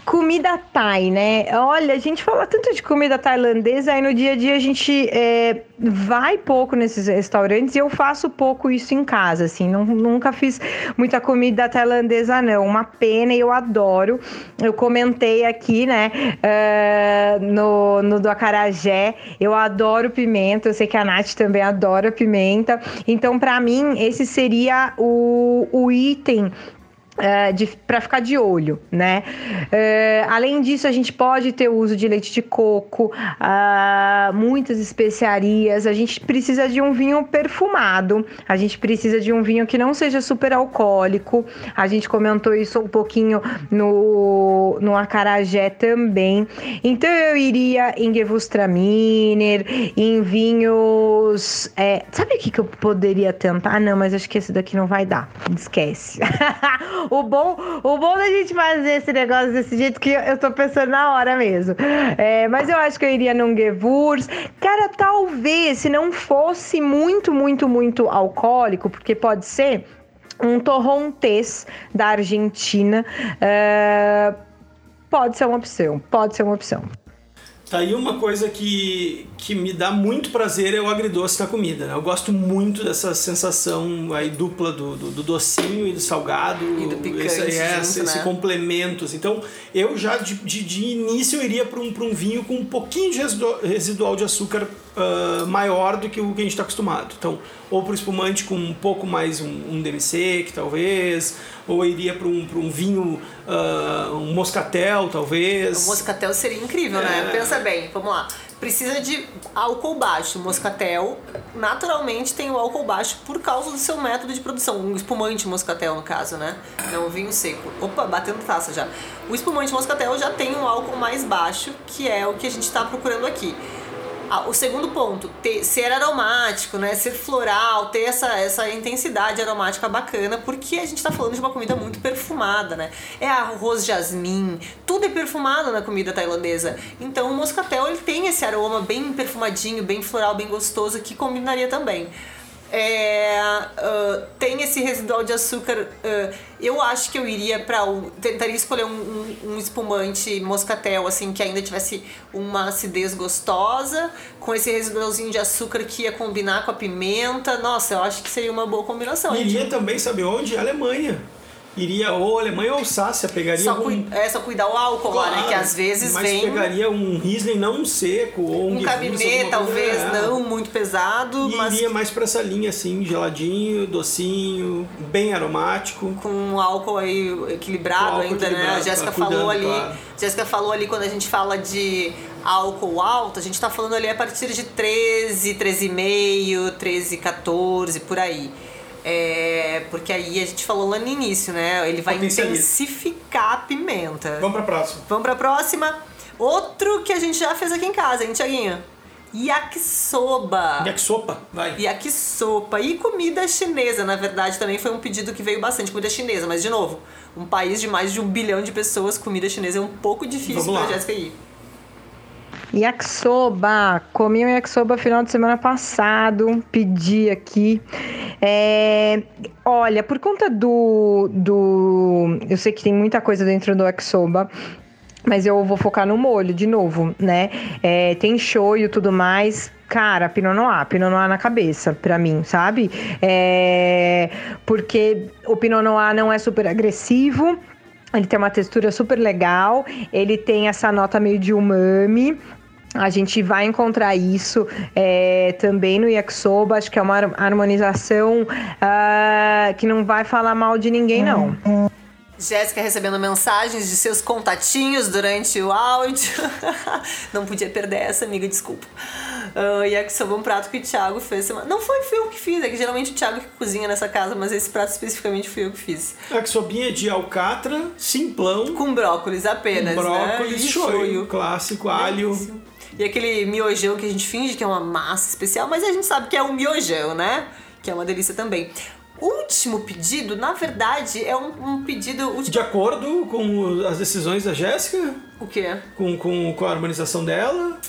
Comida thai, né? Olha, a gente fala tanto de comida tailandesa, aí no dia a dia a gente é, vai pouco nesses restaurantes e eu faço pouco isso em casa, assim. Não, nunca fiz muita comida tailandesa, não. Uma pena e eu adoro. Eu comentei aqui, né, uh, no, no do Acarajé, eu adoro pimenta. Eu sei que a Nath também adora pimenta. Então, para mim, esse seria o, o item Uh, para ficar de olho, né? Uh, além disso, a gente pode ter o uso de leite de coco, uh, muitas especiarias. A gente precisa de um vinho perfumado, a gente precisa de um vinho que não seja super alcoólico. A gente comentou isso um pouquinho no, no acarajé também. Então, eu iria em Gewürztraminer, em vinhos. É, sabe o que, que eu poderia tentar? Não, mas acho que esse daqui não vai dar. Esquece. *laughs* O bom, o bom da gente fazer esse negócio desse jeito que eu tô pensando na hora mesmo. É, mas eu acho que eu iria num Gewurz. Cara, talvez se não fosse muito, muito, muito alcoólico, porque pode ser um torrontés da Argentina. É, pode ser uma opção, pode ser uma opção. Tá aí uma coisa que, que me dá muito prazer é o agridoce na comida. Né? Eu gosto muito dessa sensação aí dupla do, do, do docinho e do salgado. E do picante esse, é, junto, esse, né? esse complemento. assim. Então, eu já de, de, de início eu iria para um, pra um vinho com um pouquinho de residual de açúcar uh, maior do que o que a gente está acostumado. Então, ou para o espumante com um pouco mais um, um demi-sec, talvez, ou iria para um, pra um vinho, uh, um moscatel, talvez. O moscatel seria incrível, né? É. Pensa bem, vamos lá. Precisa de álcool baixo. O moscatel, naturalmente, tem o álcool baixo por causa do seu método de produção. Um espumante moscatel, no caso, né? Não um vinho seco. Opa, batendo taça já. O espumante moscatel já tem um álcool mais baixo, que é o que a gente está procurando aqui. Ah, o segundo ponto, ter, ser aromático, né? Ser floral, ter essa, essa intensidade aromática bacana, porque a gente tá falando de uma comida muito perfumada, né? É arroz jasmim, tudo é perfumado na comida tailandesa. Então o moscatel ele tem esse aroma bem perfumadinho, bem floral, bem gostoso, que combinaria também. É, uh, tem esse residual de açúcar. Uh, eu acho que eu iria para um, tentaria escolher um, um, um, espumante moscatel assim que ainda tivesse uma acidez gostosa, com esse residualzinho de açúcar que ia combinar com a pimenta. Nossa, eu acho que seria uma boa combinação. Iria também, sabe onde? Alemanha. Iria ou Alemanha ou Alsácia, pegaria só, um... cui, é, só cuidar o álcool claro, lá, né? Que às vezes mas vem. pegaria um Riesling não seco ou um, um cabernet, talvez é. não muito pesado. E mas iria mais pra essa linha assim, geladinho, docinho, bem aromático. Com um álcool aí equilibrado álcool ainda, equilibrado, né? A Jéssica tá falou ali. claro. Jéssica falou ali quando a gente fala de álcool alto, a gente tá falando ali a partir de 13, 13,5, 13, 14, por aí. É, porque aí a gente falou lá no início, né? Ele vai intensificar a pimenta. Vamos pra próxima. Vamos pra próxima. Outro que a gente já fez aqui em casa, hein, Tiaguinho? Yakisoba. Yakisopa, vai. Yakisopa. E comida chinesa, na verdade, também foi um pedido que veio bastante. Comida chinesa, mas de novo, um país de mais de um bilhão de pessoas, comida chinesa é um pouco difícil Vamos pra lá. Jéssica ir. Yakisoba, comi um yakisoba final de semana passado, pedi aqui. É, olha, por conta do, do. Eu sei que tem muita coisa dentro do yakisoba. Mas eu vou focar no molho de novo, né? É, tem shoyu e tudo mais. Cara, Pinot Noir, Pinot Noir na cabeça, pra mim, sabe? É, porque o Pinot Noir não é super agressivo, ele tem uma textura super legal, ele tem essa nota meio de umami. A gente vai encontrar isso é, também no yakisoba. Acho que é uma har- harmonização ah, que não vai falar mal de ninguém, não. Jéssica recebendo mensagens de seus contatinhos durante o áudio. *laughs* Não podia perder essa, amiga, desculpa. Uh, yakisoba é um prato que o Thiago fez semana. Não foi fui eu que fiz, é que geralmente o Thiago que cozinha nessa casa, mas esse prato especificamente fui eu que fiz. Yakisobinha de alcatra, simplão, Com brócolis apenas, brócolis, né? E shoyu, clássico, alho. E aquele miojão que a gente finge que é uma massa especial, mas a gente sabe que é um miojão, né? Que é uma delícia também. Último pedido, na verdade, é um, um pedido. Último... De acordo com as decisões da Jéssica, O quê? com, com, com a harmonização dela,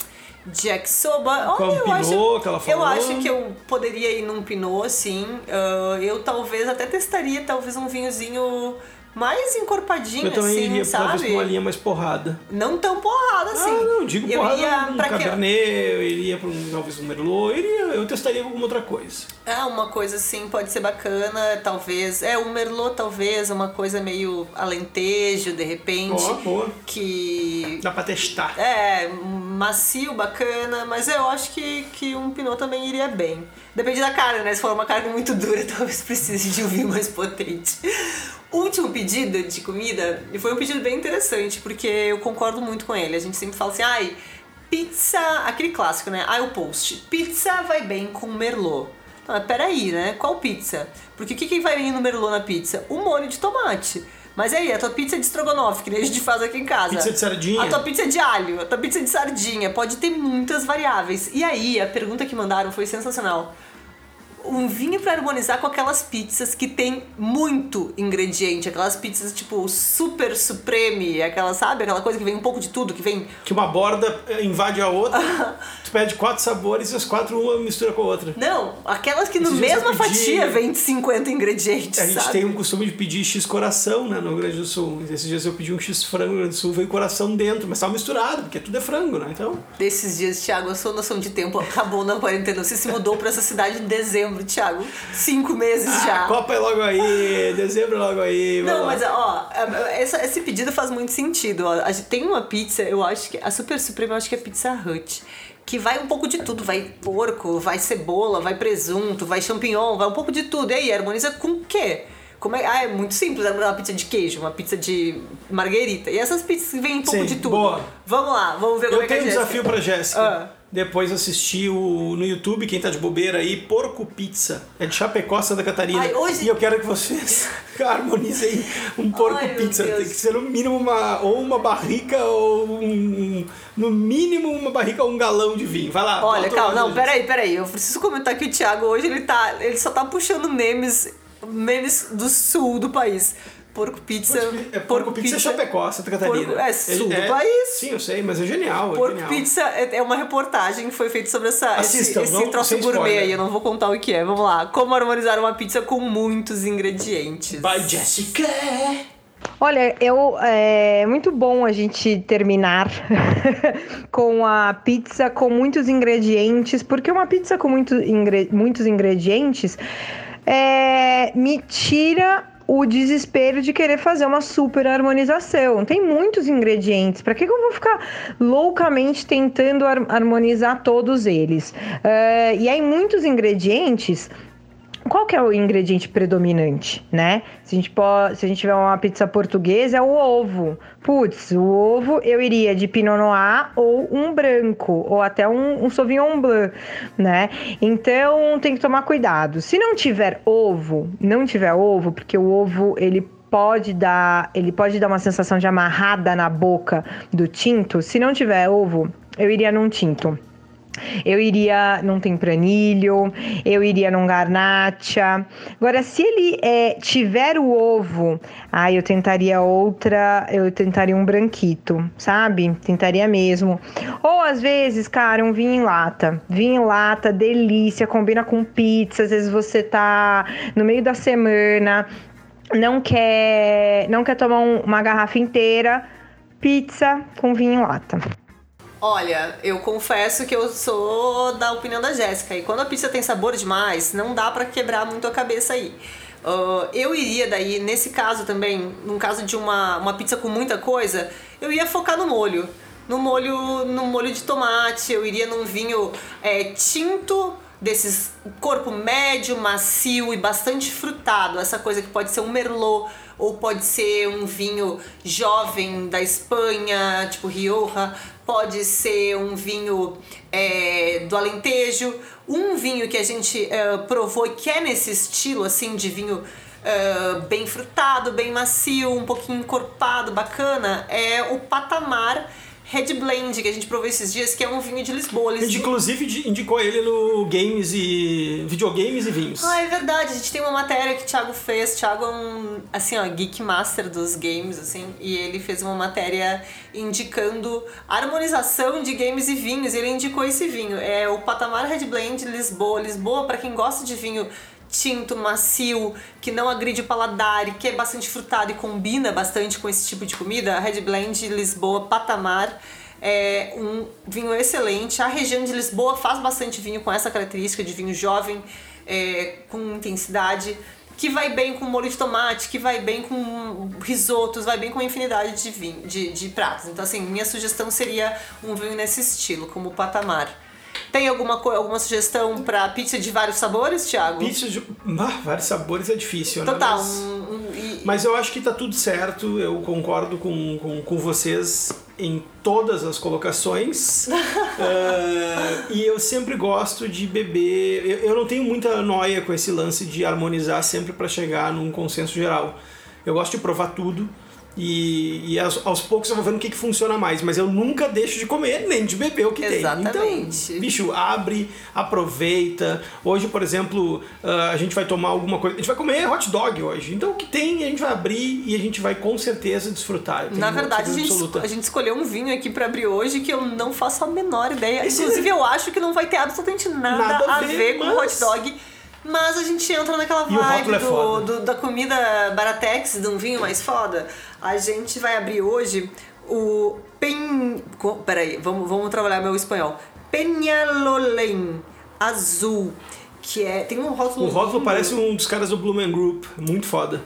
Jack Soba. Olha, o eu Pinot acho, que ela Eu falou. acho que eu poderia ir num Pinot, sim. Ah, eu talvez até testaria talvez um vinhozinho mais encorpadinho, Eu também assim, iria talvez sabe? pra uma linha mais porrada. Não tão porrada assim. Ah, não, digo eu porrada, ia um pra que- Cabernet, eu iria pra um, talvez um Merlot, eu, iria, eu testaria alguma outra coisa. É, uma coisa assim pode ser bacana, talvez. É, um Merlot, talvez, uma coisa meio alentejo, de repente. Boa, boa. Que. Dá pra testar. É, macio, bacana, mas eu acho que, que um Pinot também iria bem. Depende da carne, né? Se for uma carne muito dura, *laughs* talvez precise de um vinho mais potente. Último pedido de comida, e foi um pedido bem interessante, porque eu concordo muito com ele. A gente sempre fala assim, ai, pizza, aquele clássico, né? Ai, o post. Pizza vai bem com merlot. Não, mas peraí, né? Qual pizza? Porque o que, que vai vir no merlot na pizza? O molho de tomate. Mas aí, a tua pizza é de estrogonofe, que nem a gente faz aqui em casa. Pizza de sardinha. A tua pizza é de alho, a tua pizza é de sardinha. Pode ter muitas variáveis. E aí, a pergunta que mandaram foi sensacional. Um vinho pra harmonizar com aquelas pizzas que tem muito ingrediente. Aquelas pizzas tipo super supreme, aquela, sabe? Aquela coisa que vem um pouco de tudo, que vem Que uma borda eh, invade a outra, *laughs* tu pede quatro sabores e as quatro uma mistura com a outra. Não, aquelas que no mesma fatia vem 50 ingredientes, A gente sabe? tem um costume de pedir X coração, né, no Rio Grande do Sul. Esses dias eu pedi um X frango no Rio Grande do Sul, veio coração dentro, mas tava misturado, porque tudo é frango, né? Então, Desses dias, Thiago, a sua noção de tempo acabou na quarentena. Você se mudou pra essa cidade em dezembro, Thiago. Cinco meses a já. Copa é logo aí, dezembro é logo aí. Não, mas ó, essa- esse pedido faz muito sentido. Ó. Tem uma pizza, eu acho que. A Super Suprema eu acho que é Pizza Hut. Que vai um pouco de tudo. Vai porco, vai cebola, vai presunto, vai champignon, vai um pouco de tudo. E aí, harmoniza com o quê? Como é, ah, é muito simples harmonizar uma pizza de queijo, uma pizza de marguerita. E essas pizzas que vêm um pouco Sim, de tudo. boa. Vamos lá, vamos ver como Eu é que é tenho um desafio pra Jéssica. Ah. Depois assistir o, no YouTube, quem tá de bobeira aí, Porco Pizza. É de Chapecó, Santa Catarina. Ai, hoje- E eu quero que vocês *laughs* *laughs* harmonizem um porco Ai, pizza. Tem que ser no mínimo uma, ou uma barrica ou um, no mínimo uma barrica ou um galão de vinho. Vai lá. Olha, calma, não, peraí, peraí. Eu preciso comentar que o Thiago hoje ele tá. Ele só tá puxando memes. Memes do sul do país. Porco pizza. É porco, pizza, é Chapecó, Santa Catarina. Porco- é sul do país. Sim, eu sei, mas é genial. é Porco genial. Pizza é é uma reportagem que foi feita sobre essa, esse, Assistam, esse não- troço gourmet spoiler. aí. Eu não vou contar o que é. Vamos lá. Como harmonizar uma pizza com muitos ingredientes. By Jessica. Olha, eu é muito bom a gente terminar *laughs* com a pizza com muitos ingredientes, porque uma pizza com muito ingre- muitos ingredientes é, me tira o desespero de querer fazer uma super harmonização. Tem muitos ingredientes. Para que, eu vou ficar loucamente tentando har- harmonizar todos eles? É, e aí, muitos ingredientes qual que é o ingrediente predominante, né? Se a gente pode, se a gente tiver uma pizza portuguesa, é o ovo. Putz, o ovo eu iria de Pinot Noir ou um branco, ou até um, um Sauvignon Blanc, né? Então tem que tomar cuidado. Se não tiver ovo, não tiver ovo, porque o ovo ele pode dar, ele pode dar uma sensação de amarrada na boca do tinto. Se não tiver ovo, eu iria num tinto. Eu iria num tempranilho, eu iria num garnacha. Agora, se ele é, tiver o ovo, aí eu tentaria outra, eu tentaria um branquito, sabe? Tentaria mesmo. Ou às vezes, cara, um vinho em lata. Vinho em lata, delícia, combina com pizza. Às vezes você tá no meio da semana, não quer, não quer tomar um- uma garrafa inteira, pizza com vinho em lata. Olha, eu confesso que eu sou da opinião da Jéssica. E quando a pizza tem sabor demais, não dá pra quebrar muito a cabeça aí. Ah, eu iria daí, nesse caso também, num caso de uma, uma pizza com muita coisa, eu ia focar no molho. No molho, no molho de tomate, eu iria num vinho é, tinto, desses corpo médio, macio e bastante frutado. Essa coisa que pode ser um merlot ou pode ser um vinho jovem da Espanha, tipo Rioja, pode ser um vinho é, do Alentejo, um vinho que a gente é, provou e que é nesse estilo assim de vinho é, bem frutado, bem macio, um pouquinho encorpado, bacana, é o Patamar Red Blend que a gente provou esses dias, que é um vinho de Lisboa. A gente, Lisboa- inclusive, indicou ele no games e. videogames e vinhos. Ah, é verdade. A gente tem uma matéria que o Thiago fez. O Thiago é um, assim, ó, geek master dos games, assim. E ele fez uma matéria indicando harmonização de games e vinhos. E ele indicou esse vinho. É o Patamar Red Blend Lisboa. Lisboa, pra quem gosta de vinho tinto, macio, que não agride o paladar e que é bastante frutado e combina bastante com esse tipo de comida, a Red Blend Lisboa Patamar é um vinho excelente. A região de Lisboa faz bastante vinho com essa característica de vinho jovem, é, com intensidade, que vai bem com molho de tomate, que vai bem com risotos, vai bem com infinidade de, vinho, de, de pratos. Então, assim, minha sugestão seria um vinho nesse estilo, como o Patamar. Tem alguma, alguma sugestão para pizza de vários sabores, Thiago? Pizza de ah, vários sabores é difícil, né? Total. Mas, um, e... mas eu acho que tá tudo certo, eu concordo com, com, com vocês em todas as colocações. uh, *laughs* e eu sempre gosto de beber. Eu, eu não tenho muita noia com esse lance de harmonizar sempre para chegar num consenso geral. Eu gosto de provar tudo. E, e aos, aos, poucos eu vou vendo o que, que funciona mais, mas eu nunca deixo de comer nem de beber o que Exatamente. tem. Então, bicho, abre, aproveita. Hoje, por exemplo, uh, a gente vai tomar alguma coisa. A gente vai comer hot dog hoje. Então o que tem, a gente vai abrir e a gente vai com certeza desfrutar. Na verdade, a gente, a gente, escolheu um vinho aqui para abrir hoje que eu não faço a menor ideia. Esse Inclusive, é... eu acho que não vai ter absolutamente nada, nada a ver, ver mas... com hot dog mas a gente entra naquela vibe é do, do, da comida baratex, de um vinho mais foda. A gente vai abrir hoje o pen... Peraí, vamos, vamos trabalhar meu espanhol. Peñalolén azul, que é... Tem um rótulo... O rótulo parece um dos caras do Blumen Group, muito foda.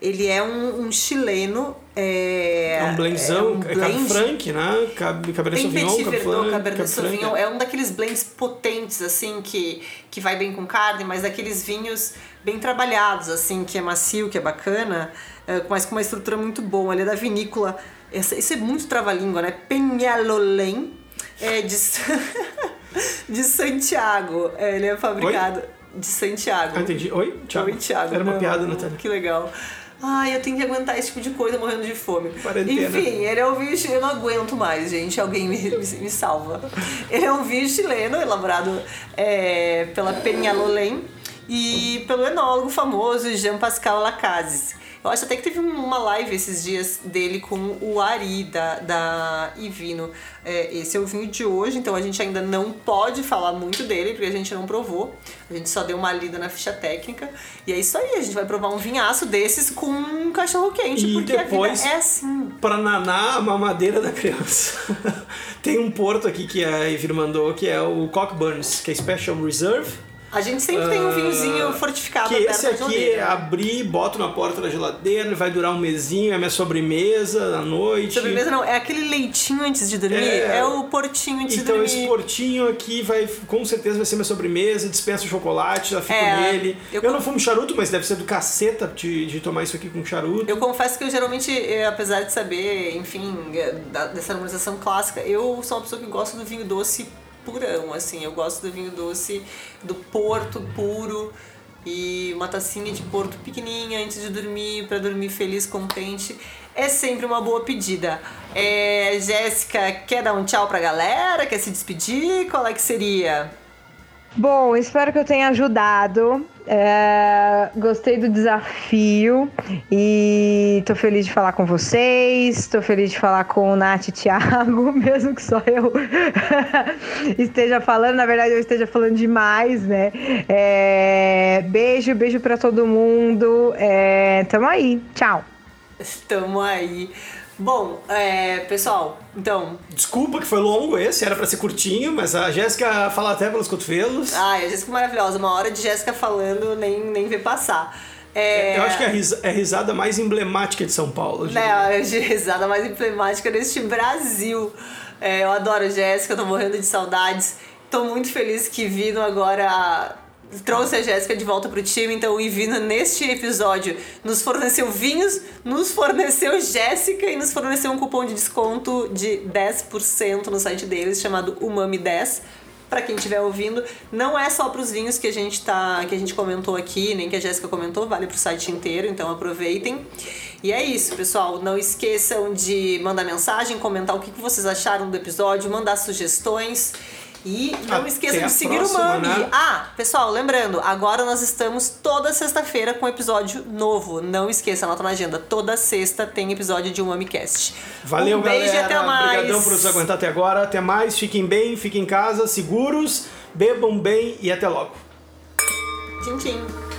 Ele é um, um chileno. É, é um blendzão, é, um blend, é Cab Franc, né? Cab, Cabernet Sauvignon, Cab Franc, Cabernet Sauvignon. É um daqueles blends potentes, assim, que, que vai bem com carne, mas daqueles vinhos bem trabalhados, assim, que é macio, que é bacana, é, mas com uma estrutura muito boa. Ele é da vinícola. Isso é muito trava-língua, né? Peñalolén, é de, *laughs* de Santiago. É, ele é fabricado. Oi? De Santiago. Ah, entendi. Oi, Thiago. Oi, Thiago. Era uma Não, piada, Natália. Que legal. Ai, eu tenho que aguentar esse tipo de coisa morrendo de fome. Quarentena. Enfim, ele é um vinho chileno, eu não aguento mais, gente. Alguém me, me, me salva. Ele é um vinho chileno elaborado é, pela Peñalolén e pelo enólogo famoso Jean-Pascal Lacaze. Eu acho até que teve uma live esses dias dele com o Ari da, da Ivino. É, esse é o vinho de hoje, então a gente ainda não pode falar muito dele, porque a gente não provou. A gente só deu uma lida na ficha técnica. E é isso aí, a gente vai provar um vinhaço desses com um cachorro quente, e porque depois, é assim. Pra nanar a mamadeira da criança. *laughs* Tem um porto aqui que a Ivino mandou, que é o Cockburns, que é Special Reserve a gente sempre tem um vinhozinho ah, fortificado que esse aqui é abrir, boto na porta da geladeira, vai durar um mesinho, é minha sobremesa à noite. Sobremesa não, é aquele leitinho antes de dormir, é, é o portinho antes então, de dormir. Então esse portinho aqui vai, com certeza vai ser minha sobremesa, dispensa o chocolate, já fico é, nele. Eu, eu não fumo charuto, mas deve ser do caceta de, de tomar isso aqui com charuto. Eu confesso que eu geralmente, eh, apesar de saber, enfim, eh, dessa harmonização clássica, eu sou uma pessoa que gosta do vinho doce purão, assim. Eu gosto do vinho doce do Porto puro e uma tacinha de Porto pequenininha antes de dormir, para dormir feliz, contente. É sempre uma boa pedida. É, Jéssica, quer dar um tchau pra galera? Quer se despedir? Qual é que seria? Bom, espero que eu tenha ajudado. É, gostei do desafio e tô feliz de falar com vocês. Tô feliz de falar com o Nath e Thiago, *laughs* mesmo que só eu *laughs* esteja falando. Na verdade, eu esteja falando demais, né? É, beijo, beijo para todo mundo. É, tamo aí. Tchau. Tamo aí. Bom, é, pessoal, então. Desculpa que foi longo esse, era para ser curtinho, mas a Jéssica fala até pelos cotovelos. Ai, a Jéssica é maravilhosa. Uma hora de Jéssica falando, nem, nem vê passar. É... Eu acho que é a, risa, é a risada mais emblemática de São Paulo. É, a *laughs* risada mais emblemática deste Brasil. É, eu adoro Jéssica, tô morrendo de saudades. Tô muito feliz que vindo agora trouxe a Jéssica de volta pro time, então o Ivino neste episódio nos forneceu vinhos, nos forneceu Jéssica e nos forneceu um cupom de desconto de 10% no site deles chamado Umami10. Para quem estiver ouvindo, não é só para os vinhos que a gente tá, que a gente comentou aqui, nem que a Jéssica comentou, vale para o site inteiro, então aproveitem. E é isso, pessoal. Não esqueçam de mandar mensagem, comentar o que vocês acharam do episódio, mandar sugestões. E não esqueçam de seguir próxima, o Mami. Né? Ah, pessoal, lembrando, agora nós estamos toda sexta-feira com episódio novo. Não esqueça, anota na agenda. Toda sexta tem episódio de um MamiCast. Valeu, um beijo galera. e até mais. Obrigadão por nos aguentar até agora. Até mais. Fiquem bem, fiquem em casa, seguros, bebam bem e até logo. Tchim, tchim.